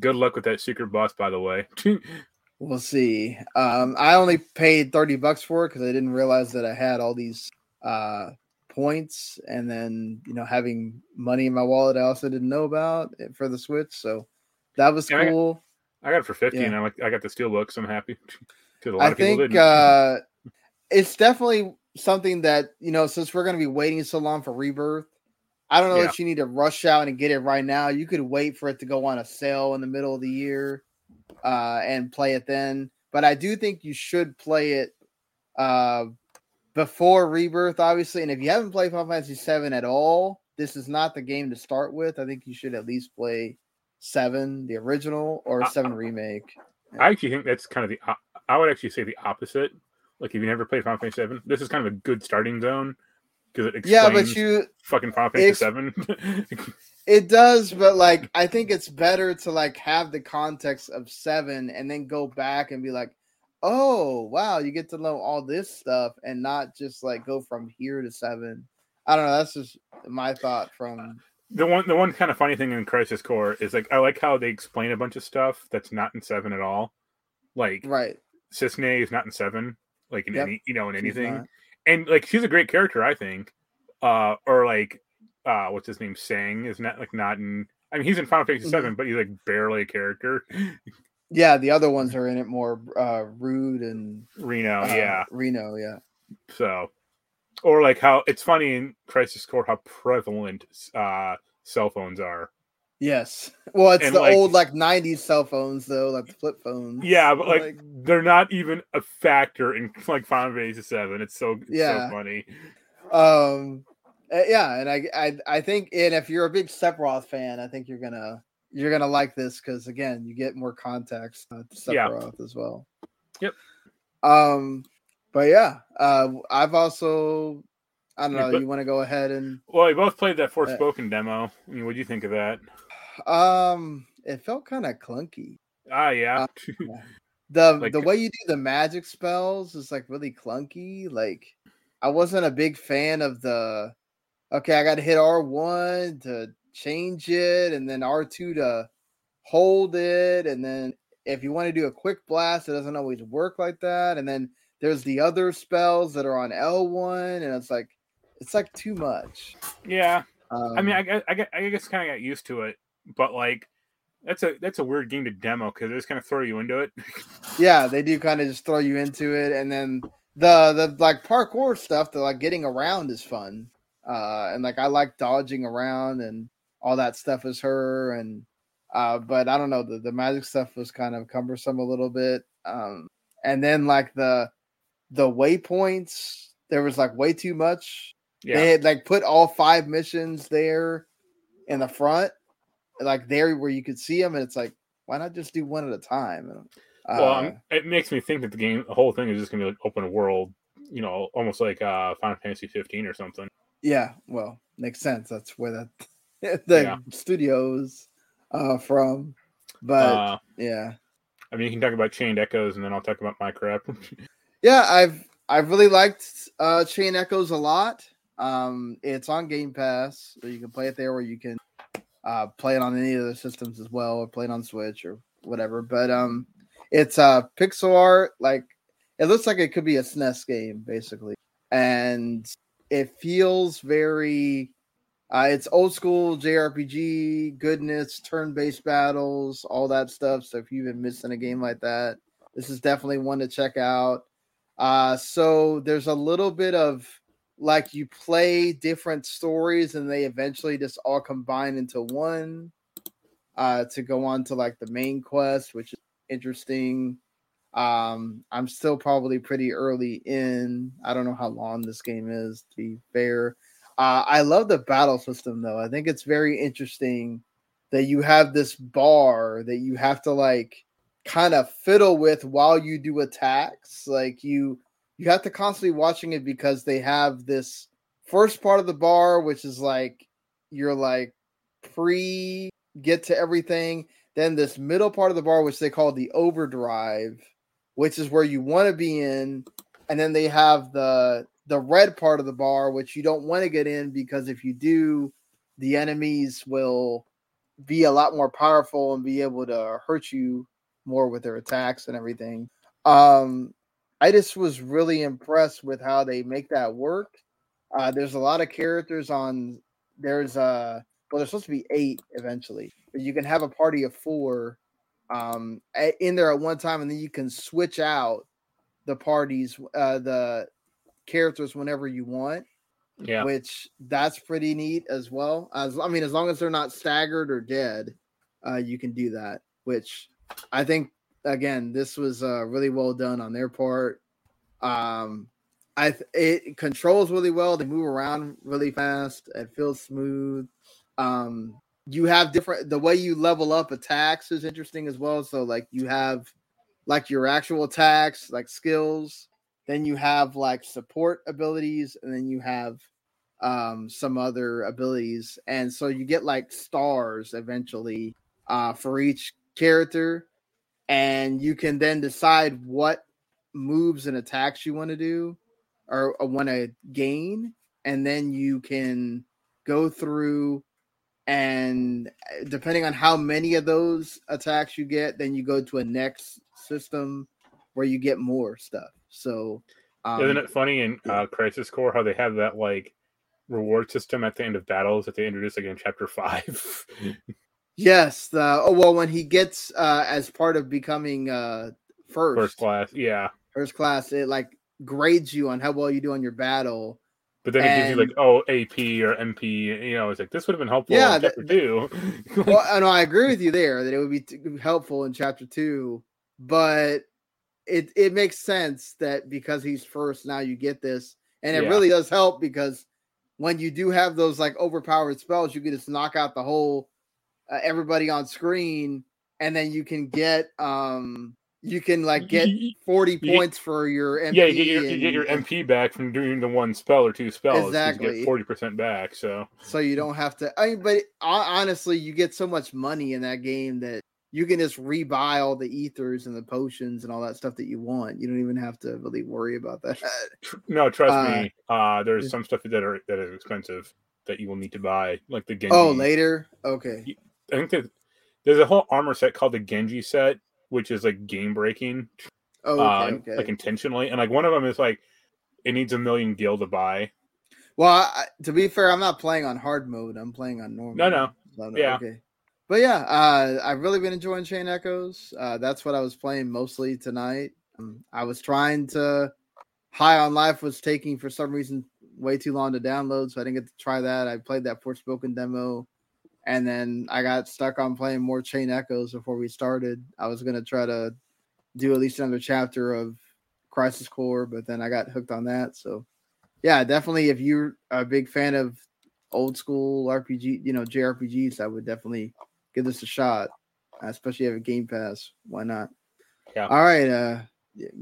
Speaker 2: good luck with that secret boss, by the way.
Speaker 1: We'll see. Um, I only paid 30 bucks for it because I didn't realize that I had all these uh, points. And then, you know, having money in my wallet, I also didn't know about it for the Switch. So that was
Speaker 2: Yeah, I got-
Speaker 1: cool.
Speaker 2: I got it for fifty,
Speaker 1: Yeah.
Speaker 2: and I like I got the steel book, so I'm happy. Because a lot
Speaker 1: I think uh, it's definitely something that, you know, since we're going to be waiting so long for Rebirth, I don't know
Speaker 2: Yeah.
Speaker 1: that you need to rush out and get it right now. You could wait for it to go on a sale in the middle of the year uh, and play it then. But I do think you should play it uh, before Rebirth, obviously. And if you haven't played Final Fantasy VII at all, this is not the game to start with. I think you should at least play Seven, the original, or Seven remake.
Speaker 2: I actually think that's kind of the. I would actually say the opposite. Like if you never played Final Fantasy Seven, this is kind of a good starting zone because it explains
Speaker 1: Yeah, but you
Speaker 2: fucking Final Fantasy Seven.
Speaker 1: It does, but like I think it's better to like have the context of seven and then go back and be like, oh wow, you get to know all this stuff and not just like go from here to seven. I don't know. That's just my thought from
Speaker 2: the one, the one kind of funny thing in Crisis Core is like I like how they explain a bunch of stuff that's not in Seven at all. Like
Speaker 1: right.
Speaker 2: Cissnei is not in Seven, like in
Speaker 1: Yep,
Speaker 2: any, you know, in anything. and like she's a great character, I think. Uh, or like, uh, what's his name? Tseng is not like not in. I mean, he's in Final Fantasy
Speaker 1: Mhm.
Speaker 2: 7 but he's like barely a character.
Speaker 1: Yeah, the other ones are in it more uh Rude and
Speaker 2: Reno,
Speaker 1: uh,
Speaker 2: yeah.
Speaker 1: Reno, yeah.
Speaker 2: So, or like how it's funny in Crisis Core how prevalent uh cell phones are.
Speaker 1: Yes. Well, it's
Speaker 2: And,
Speaker 1: the
Speaker 2: like-
Speaker 1: old like '90s cell phones though, like the flip phones.
Speaker 2: Yeah, but like,
Speaker 1: Like-
Speaker 2: they're not even a factor in like Final Fantasy 7 It's so it's
Speaker 1: Yeah.
Speaker 2: so funny.
Speaker 1: Um, uh, yeah, and I, I, I think, and if you're a big Sephiroth fan, I think you're gonna, you're gonna like this because again, you get more context uh, to
Speaker 2: Yeah.
Speaker 1: Sephiroth as well.
Speaker 2: Yep.
Speaker 1: Um, but yeah, uh, I've also, I don't know.
Speaker 2: but-
Speaker 1: you want to go ahead and,
Speaker 2: Well, we both played that Forspoken demo. I mean, what do you think of that?
Speaker 1: Um, it felt kind of clunky.
Speaker 2: Ah, yeah.
Speaker 1: The
Speaker 2: Like-
Speaker 1: the way you do the magic spells is like really clunky. Like I wasn't a big fan of the okay, I gotta hit R1 to change it, and then R2 to hold it, and then if you want to do a quick blast, it doesn't always work like that. And then there's the other spells that are on L1, and it's like it's like too much.
Speaker 2: yeah.
Speaker 1: Um,
Speaker 2: I mean, I, I, I guess kind of got used to it, but like, that's a that's a weird game to demo because they just kind of throw you into it.
Speaker 1: yeah, they do kind of just throw you into it, and then the the like parkour stuff, the like getting around is fun, uh, and like I like dodging around and all that stuff is her, and uh, but I don't know the the magic stuff was kind of cumbersome a little bit, um, and then like the the waypoints, there was like way too much.
Speaker 2: yeah,
Speaker 1: They had like put all five missions there in the front, like there where you could see them, and it's like why not just do one at a time? Uh,
Speaker 2: well, it makes me think that the game, the whole thing, is just gonna be like open world. You know, almost like uh Final Fantasy 15 or something.
Speaker 1: Yeah, well, makes sense. That's where that the
Speaker 2: Yeah.
Speaker 1: studios uh from. But
Speaker 2: Uh,
Speaker 1: yeah.
Speaker 2: I mean, you can talk about Chained Echoes, and then I'll talk about my crap.
Speaker 1: Yeah, I've I've really liked uh Chain Echoes a lot. Um it's on Game Pass, so you can play it there or you can uh play it on any other systems as well or play it on Switch or whatever. But um it's uh pixel art like it looks like it could be a SNES game basically. And it feels very uh, it's old school JRPG goodness, turn-based battles, all that stuff. So if you've been missing a game like that, this is definitely one to check out. Uh, so there's a little bit of like you play different stories and they eventually just all combine into one uh, to go on to like the main quest, which is interesting. Um, I'm still probably pretty early in. I don't know how long this game is, to be fair. Uh, I love the battle system though. I think it's very interesting that you have this bar that you have to like kind of fiddle with while you do attacks. Like you you have to constantly watching it because they have this first part of the bar, which is like you're like pre get to everything. Then this middle part of the bar, which they call the overdrive, which is where you want to be in, and then they have the the red part of the bar, which you don't want to get in because if you do, the enemies will be a lot more powerful and be able to hurt you more with their attacks and everything. Um, I just was really impressed with how they make that work. Uh, there's a lot of characters on. There's uh well, there's supposed to be eight eventually, but you can have a party of four um in there at one time, and then you can switch out the parties, uh, the characters whenever you want
Speaker 2: yeah,
Speaker 1: which that's pretty neat as well. As I mean, as long as they're not staggered or dead, uh, you can do that. Which I think again, this was uh, really well done on their part. Um, I th- it controls really well. They move around really fast. It feels smooth. Um, you have different the way you level up attacks is interesting as well. So like you have like your actual attacks, like skills. Then you have like support abilities, and then you have um some other abilities. And so you get like stars eventually uh for each character, and you can then decide what moves and attacks you want to do or, or want to gain, and then you can go through and uh, depending on how many of those attacks you get, then you go to a next system where you get more stuff. So, um,
Speaker 2: isn't it funny in uh, Crisis Core how they have that like reward system at the end of battles that they introduced like in Chapter Five?
Speaker 1: yes, the oh well, when he gets uh as part of becoming uh first
Speaker 2: First class, yeah.
Speaker 1: first class, it like grades you on how well you do on your battle.
Speaker 2: But then it gives you like oh AP or MP. You know, it's like this would have been helpful
Speaker 1: Yeah,
Speaker 2: in
Speaker 1: that-
Speaker 2: Chapter Two.
Speaker 1: well, I know I agree with you there that it would be t- helpful in chapter two, but it it makes sense that because he's first now you get this, and it
Speaker 2: Yeah.
Speaker 1: really does help because when you do have those like overpowered spells, you can just knock out the whole uh, everybody on screen, and then you can get um you can like get forty
Speaker 2: get-
Speaker 1: points for your MP
Speaker 2: yeah, you get your you get your MP back from doing the one spell or two spells. You
Speaker 1: Exactly.
Speaker 2: get forty percent back. So
Speaker 1: so you don't have to. I mean, but honestly, you get so much money in that game that you can just rebuy all the ethers and the potions and all that stuff that you want. You don't even have to really worry about that.
Speaker 2: no, trust
Speaker 1: Uh,
Speaker 2: me. Uh, there's some stuff that are that is expensive that you will need to buy, like the Genji.
Speaker 1: oh, later. Okay.
Speaker 2: I think that there's a whole armor set called the Genji set, which is like game breaking,
Speaker 1: Oh,
Speaker 2: uh,
Speaker 1: okay. okay.
Speaker 2: like intentionally, and like one of them is like it needs a million gil to buy.
Speaker 1: well, I, to be fair, I'm not playing on hard mode. I'm playing on normal.
Speaker 2: No, no.
Speaker 1: So,
Speaker 2: Yeah.
Speaker 1: Okay. But yeah, uh, I've really been enjoying Chain Echoes. Uh, that's what I was playing mostly tonight. Um, I was trying to. High on Life was taking for some reason way too long to download, so I didn't get to try that. I played that Forspoken demo, and then I got stuck on playing more Chain Echoes before we started. I was gonna try to do at least another chapter of Crisis Core, but then I got hooked on that. So, yeah, definitely. If you're a big fan of old school RPG, you know JRPGs, I would definitely give this a shot, especially if you have a Game Pass. Why not?
Speaker 2: Yeah.
Speaker 1: All right. Uh,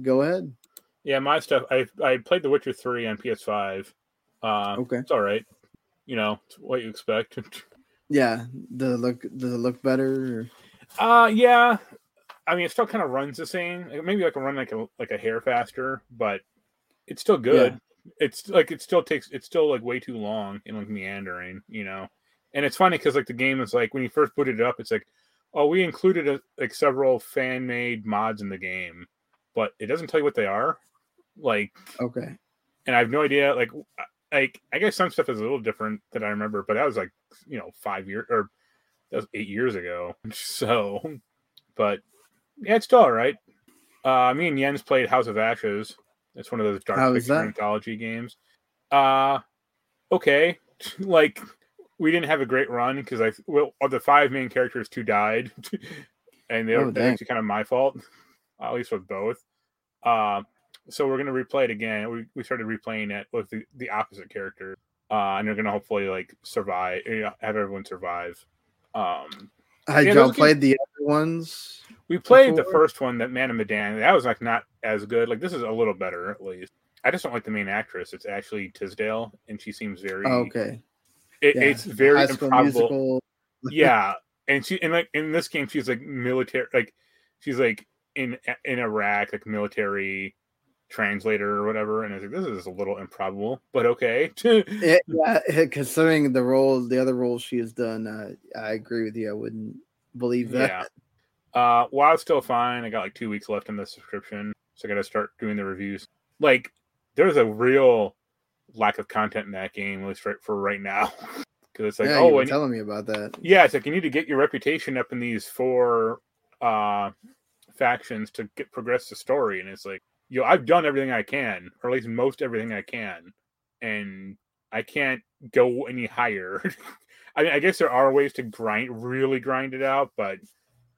Speaker 1: go ahead.
Speaker 2: Yeah, my stuff. I I played The Witcher three on PS5. Uh,
Speaker 1: Okay.
Speaker 2: it's all right. You know, it's what you expect.
Speaker 1: Yeah. Does it look does it look better? Or...
Speaker 2: uh, yeah. I mean, it still kind of runs the same. Maybe I can run like a like a hair faster, but it's still good. It's like it still takes it's still like way too long and like meandering, you know. And it's funny because like the game is like when you first booted it up, it's like, oh, we included a, like several fan made mods in the game, but it doesn't tell you what they are. Like,
Speaker 1: Okay.
Speaker 2: and I have no idea. Like, like I guess some stuff is a little different than I remember, but that was like you know five years or that was eight years ago. So, but yeah, it's still all right. Uh, me and Jens played House of Ashes. It's one of those Dark
Speaker 1: Pictures
Speaker 2: Anthology games. Uh, okay, like we didn't have a great run because I well of the five main characters, two died, and they
Speaker 1: Oh,
Speaker 2: were actually kind of my fault, at least with both. Uh, so we're gonna replay it again. We we started replaying it with the, the opposite character, uh, and they're gonna hopefully like survive, you know, have everyone survive. Um,
Speaker 1: Had
Speaker 2: Yeah,
Speaker 1: y'all played the other ones?
Speaker 2: we played the first one, that Man of Medan. That was like not as good. Like this is a little better at least. I just don't like the main actress. It's Ashley Tisdale, and she seems very.
Speaker 1: Oh, okay.
Speaker 2: it-
Speaker 1: Yeah.
Speaker 2: It's very improbable. Yeah, and she and like in this game, she's like military. Like she's like in in Iraq, like military translator or whatever. And I was like, this is a little improbable, but okay.
Speaker 1: It, yeah, considering the role, the other roles she has done, uh, I agree with you. I wouldn't believe that.
Speaker 2: Yeah. Uh, while it's still fine, I got like two weeks left in the subscription, so I got to start doing the reviews. Like, there's a real lack of content in that game, at least right for right now, because it's like,
Speaker 1: yeah, you
Speaker 2: oh, and,
Speaker 1: telling me about that.
Speaker 2: yeah, it's like you need to get your reputation up in these four uh factions to get progress the story, and it's like, yo, I've done everything I can, or at least most everything I can, and I can't go any higher. I mean, I guess there are ways to grind, really grind it out, but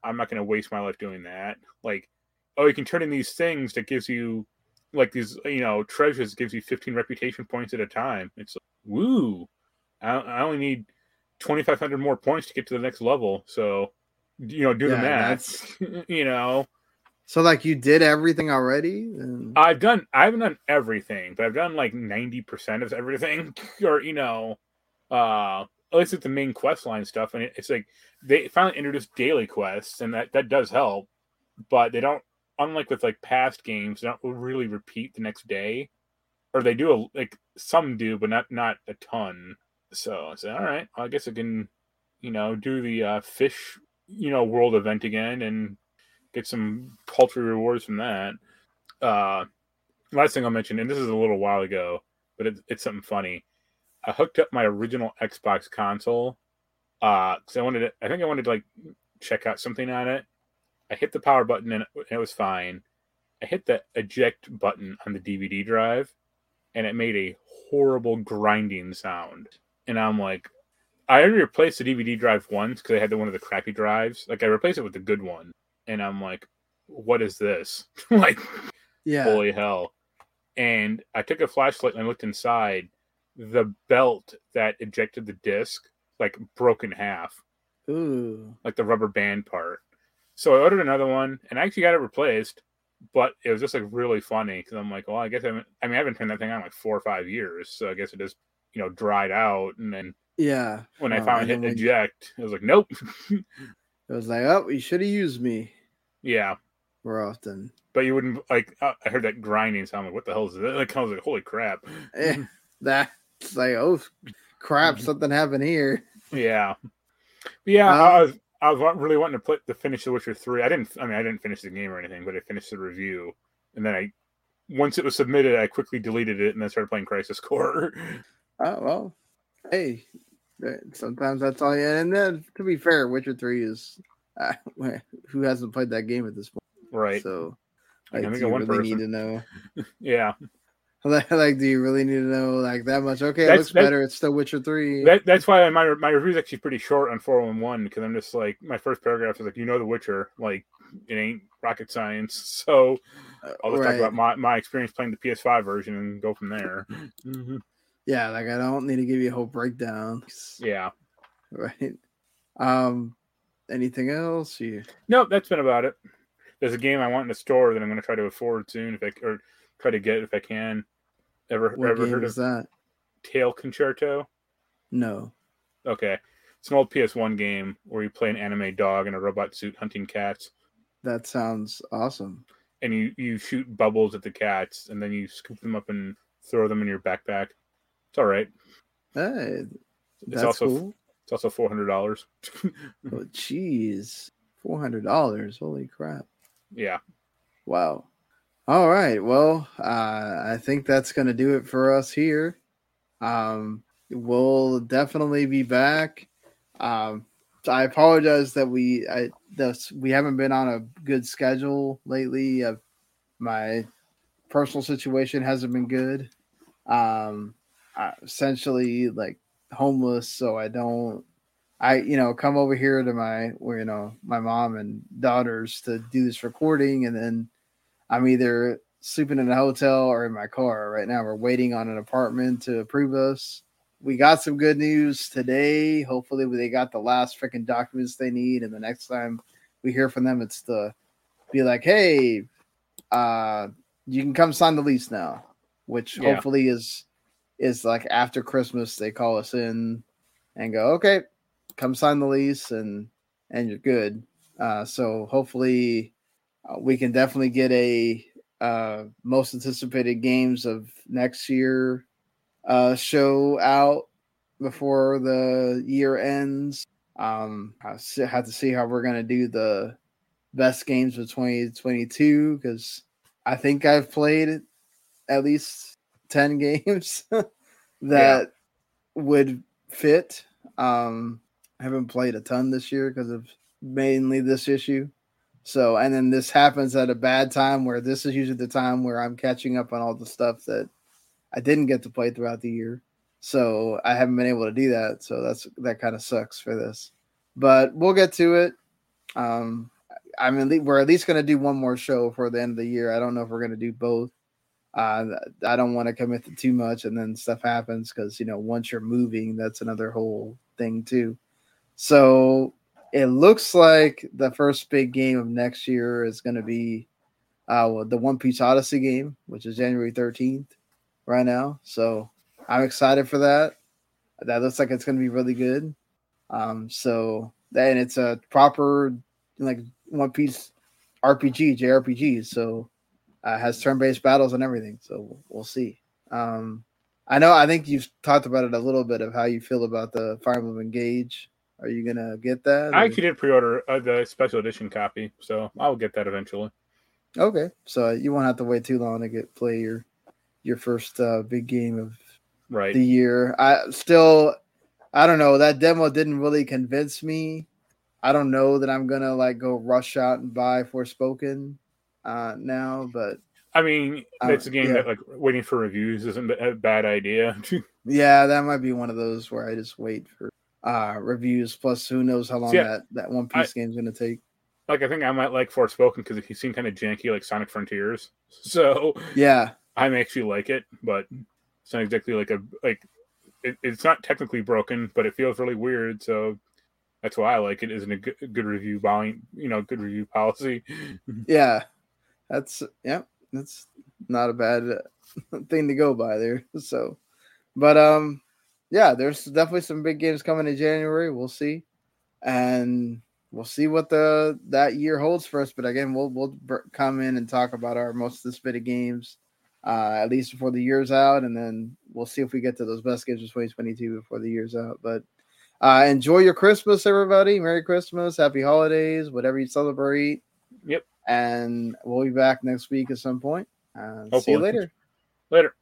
Speaker 2: I'm not going to waste my life doing that. Like, oh, you can turn in these things that gives you, like these, you know, treasures gives you 15 reputation points at a time. It's like, woo! I, I only need 2,500 more points to get to the next level. So, you know, do the math. you know,
Speaker 1: So, like, you did everything already? Then...
Speaker 2: I've done, I haven't done everything, but I've done like 90% of everything, or, you know, uh, at least with the main quest line stuff. And it, it's like they finally introduced daily quests, and that, that does help, but they don't, unlike with like past games, they don't really repeat the next day. Or they do a, like some do, but not not a ton. So I said, all right, well, I guess I can, you know, do the uh, fish, you know, world event again and get some paltry rewards from that. Uh, last thing I'll mention, and this is a little while ago, but it, it's something funny. I hooked up my original Xbox console because I wanted to, I think I wanted to like check out something on it. I hit the power button and it, it was fine. I hit the eject button on the DVD drive and it made a horrible grinding sound. And I'm like, I already replaced the DVD drive once because I had the one of the crappy drives. Like I replaced it with the good one, and I'm like, what is this? like,
Speaker 1: Yeah.
Speaker 2: holy hell! And I took a flashlight and I looked inside. The belt that ejected the disc like broke in half,
Speaker 1: Ooh.
Speaker 2: like the rubber band part. So I ordered another one, and I actually got it replaced. But it was just like really funny because I'm like, well, I guess I haven't. I mean, I haven't turned that thing on like four or five years, so I guess it just you know dried out. And then
Speaker 1: Yeah.
Speaker 2: when I
Speaker 1: Oh,
Speaker 2: finally hit eject, it was like, nope.
Speaker 1: It was like, oh, you should have used me
Speaker 2: yeah,
Speaker 1: more often.
Speaker 2: but you wouldn't like. I heard that grinding sound. Like, what the hell is that? Like, I was like, holy crap.
Speaker 1: Eh, that's like, oh, crap, something happened here.
Speaker 2: Yeah, but yeah.
Speaker 1: Uh,
Speaker 2: I was I was really wanting to put to finish The Witcher three. I didn't. I mean, I didn't finish the game or anything, but I finished the review, and then I once it was submitted, I quickly deleted it and then started playing Crisis Core.
Speaker 1: Oh, well, hey, eh, sometimes that's all. Yeah, and then to be fair, Witcher 3 is, who hasn't played that game at this point?
Speaker 2: right.
Speaker 1: So,
Speaker 2: I
Speaker 1: like, do
Speaker 2: think
Speaker 1: you
Speaker 2: one
Speaker 1: really need to know?
Speaker 2: Yeah.
Speaker 1: Like, like, do you really need to know like that much? Okay, it looks better. It's still Witcher 3.
Speaker 2: That, that's why my my review is actually pretty short on 411 because I'm just like my first paragraph is like you know The Witcher like it ain't rocket science so
Speaker 1: Uh,
Speaker 2: I'll just
Speaker 1: right.
Speaker 2: talk about my, my experience playing the PS5 version and go from there. Mhm.
Speaker 1: Yeah, like I don't need to give you a whole breakdown.
Speaker 2: Yeah.
Speaker 1: Right. Um, anything else? You
Speaker 2: Nope, that's been about it. There's a game I want in the store that I'm going to try to afford soon if I or try to get if I can. Ever
Speaker 1: what
Speaker 2: ever heard
Speaker 1: is
Speaker 2: of
Speaker 1: that?
Speaker 2: Tail Concerto?
Speaker 1: No.
Speaker 2: Okay. It's an old PS1 game where you play an anime dog in a robot suit hunting cats,
Speaker 1: That sounds awesome.
Speaker 2: and you you shoot bubbles at the cats, and then you scoop them up and throw them in your backpack. It's all right.
Speaker 1: Hey,
Speaker 2: It's
Speaker 1: that's
Speaker 2: also
Speaker 1: cool.
Speaker 2: It's also four hundred dollars.
Speaker 1: Oh, jeez, four hundred dollars. Holy crap!
Speaker 2: yeah.
Speaker 1: Wow. All right. Well, uh, I think that's going to do it for us here. Um, we'll definitely be back. Um, I apologize that we I this we haven't been on a good schedule lately. Uh, my personal situation hasn't been good. Um, I, essentially like homeless, so I don't. I you know come over here to my where you know my mom and daughters to do this recording, and then I'm either sleeping in a hotel or in my car. Right now, we're waiting on an apartment to approve us. We got some good news today. Hopefully, they got the last freaking documents they need, and the next time we hear from them, it's to be like, "Hey, uh, you can come sign the lease now," which
Speaker 2: Yeah.
Speaker 1: hopefully is is like after Christmas. They call us in and go, "Okay, come sign the lease," and and you're good. Uh, so hopefully, uh, we can definitely get a uh, most anticipated games of next year uh, show out before the year ends. Um, I have to see how we're gonna do the best games of 2022 because I think I've played at least 10 games that would fit. Um, I haven't played a ton this year because of mainly this issue. So, and then this happens at a bad time where this is usually the time where I'm catching up on all the stuff that I didn't get to play throughout the year. So I haven't been able to do that. So that's that kind of sucks for this. But we'll get to it. Um, I mean, we're at least going to do one more show for the end of the year. I don't know if we're going to do both. Uh, I don't want to commit to too much, and then stuff happens because you know once you're moving, that's another whole thing too. So it looks like the first big game of next year is going to be uh, the One Piece Odyssey game, which is January 13th right now. So I'm excited for that. That looks like it's going to be really good. Um, so then it's a proper like One Piece RPG, JRPG. So uh, has turn-based battles and everything. So we'll, we'll see. Um, I know. I think you've talked about it a little bit of how you feel about the Fire Emblem Engage. Are you gonna get that?
Speaker 2: I
Speaker 1: or-
Speaker 2: actually did pre-order uh, the special edition copy, so I'll get that eventually.
Speaker 1: Okay, so you won't have to wait too long to get play your your first uh, big game of
Speaker 2: Right.
Speaker 1: the year. I still, I don't know. That demo didn't really convince me. I don't know that I'm gonna like go rush out and buy Forspoken uh, now, but
Speaker 2: I mean,
Speaker 1: Uh,
Speaker 2: it's a game
Speaker 1: yeah.
Speaker 2: that like waiting for reviews isn't a bad idea.
Speaker 1: yeah, that might be one of those where I just wait for uh reviews. Plus, who knows how long
Speaker 2: Yeah,
Speaker 1: that that One Piece game's gonna take.
Speaker 2: like I think I might like Forspoken because he seemed kind of janky, like Sonic Frontiers. So
Speaker 1: Yeah,
Speaker 2: I may actually like it, but it's not exactly like a like. It, it's not technically broken, but it feels really weird. So that's why I like it. Isn't a good, good review volume, you know, good review policy.
Speaker 1: yeah, that's yeah, that's not a bad uh, thing to go by there. So, but um, yeah, there's definitely some big games coming in January. We'll see, and we'll see what the that year holds for us. But again, we'll we'll come in and talk about our most anticipated games, uh, at least before the year's out, and then we'll see if we get to those best games of 2022 before the year's out. But uh, enjoy your Christmas, everybody. Merry Christmas, Happy Holidays, whatever you celebrate.
Speaker 2: Yep.
Speaker 1: And we'll be back next week at some point. Uh, see you later.
Speaker 2: Later.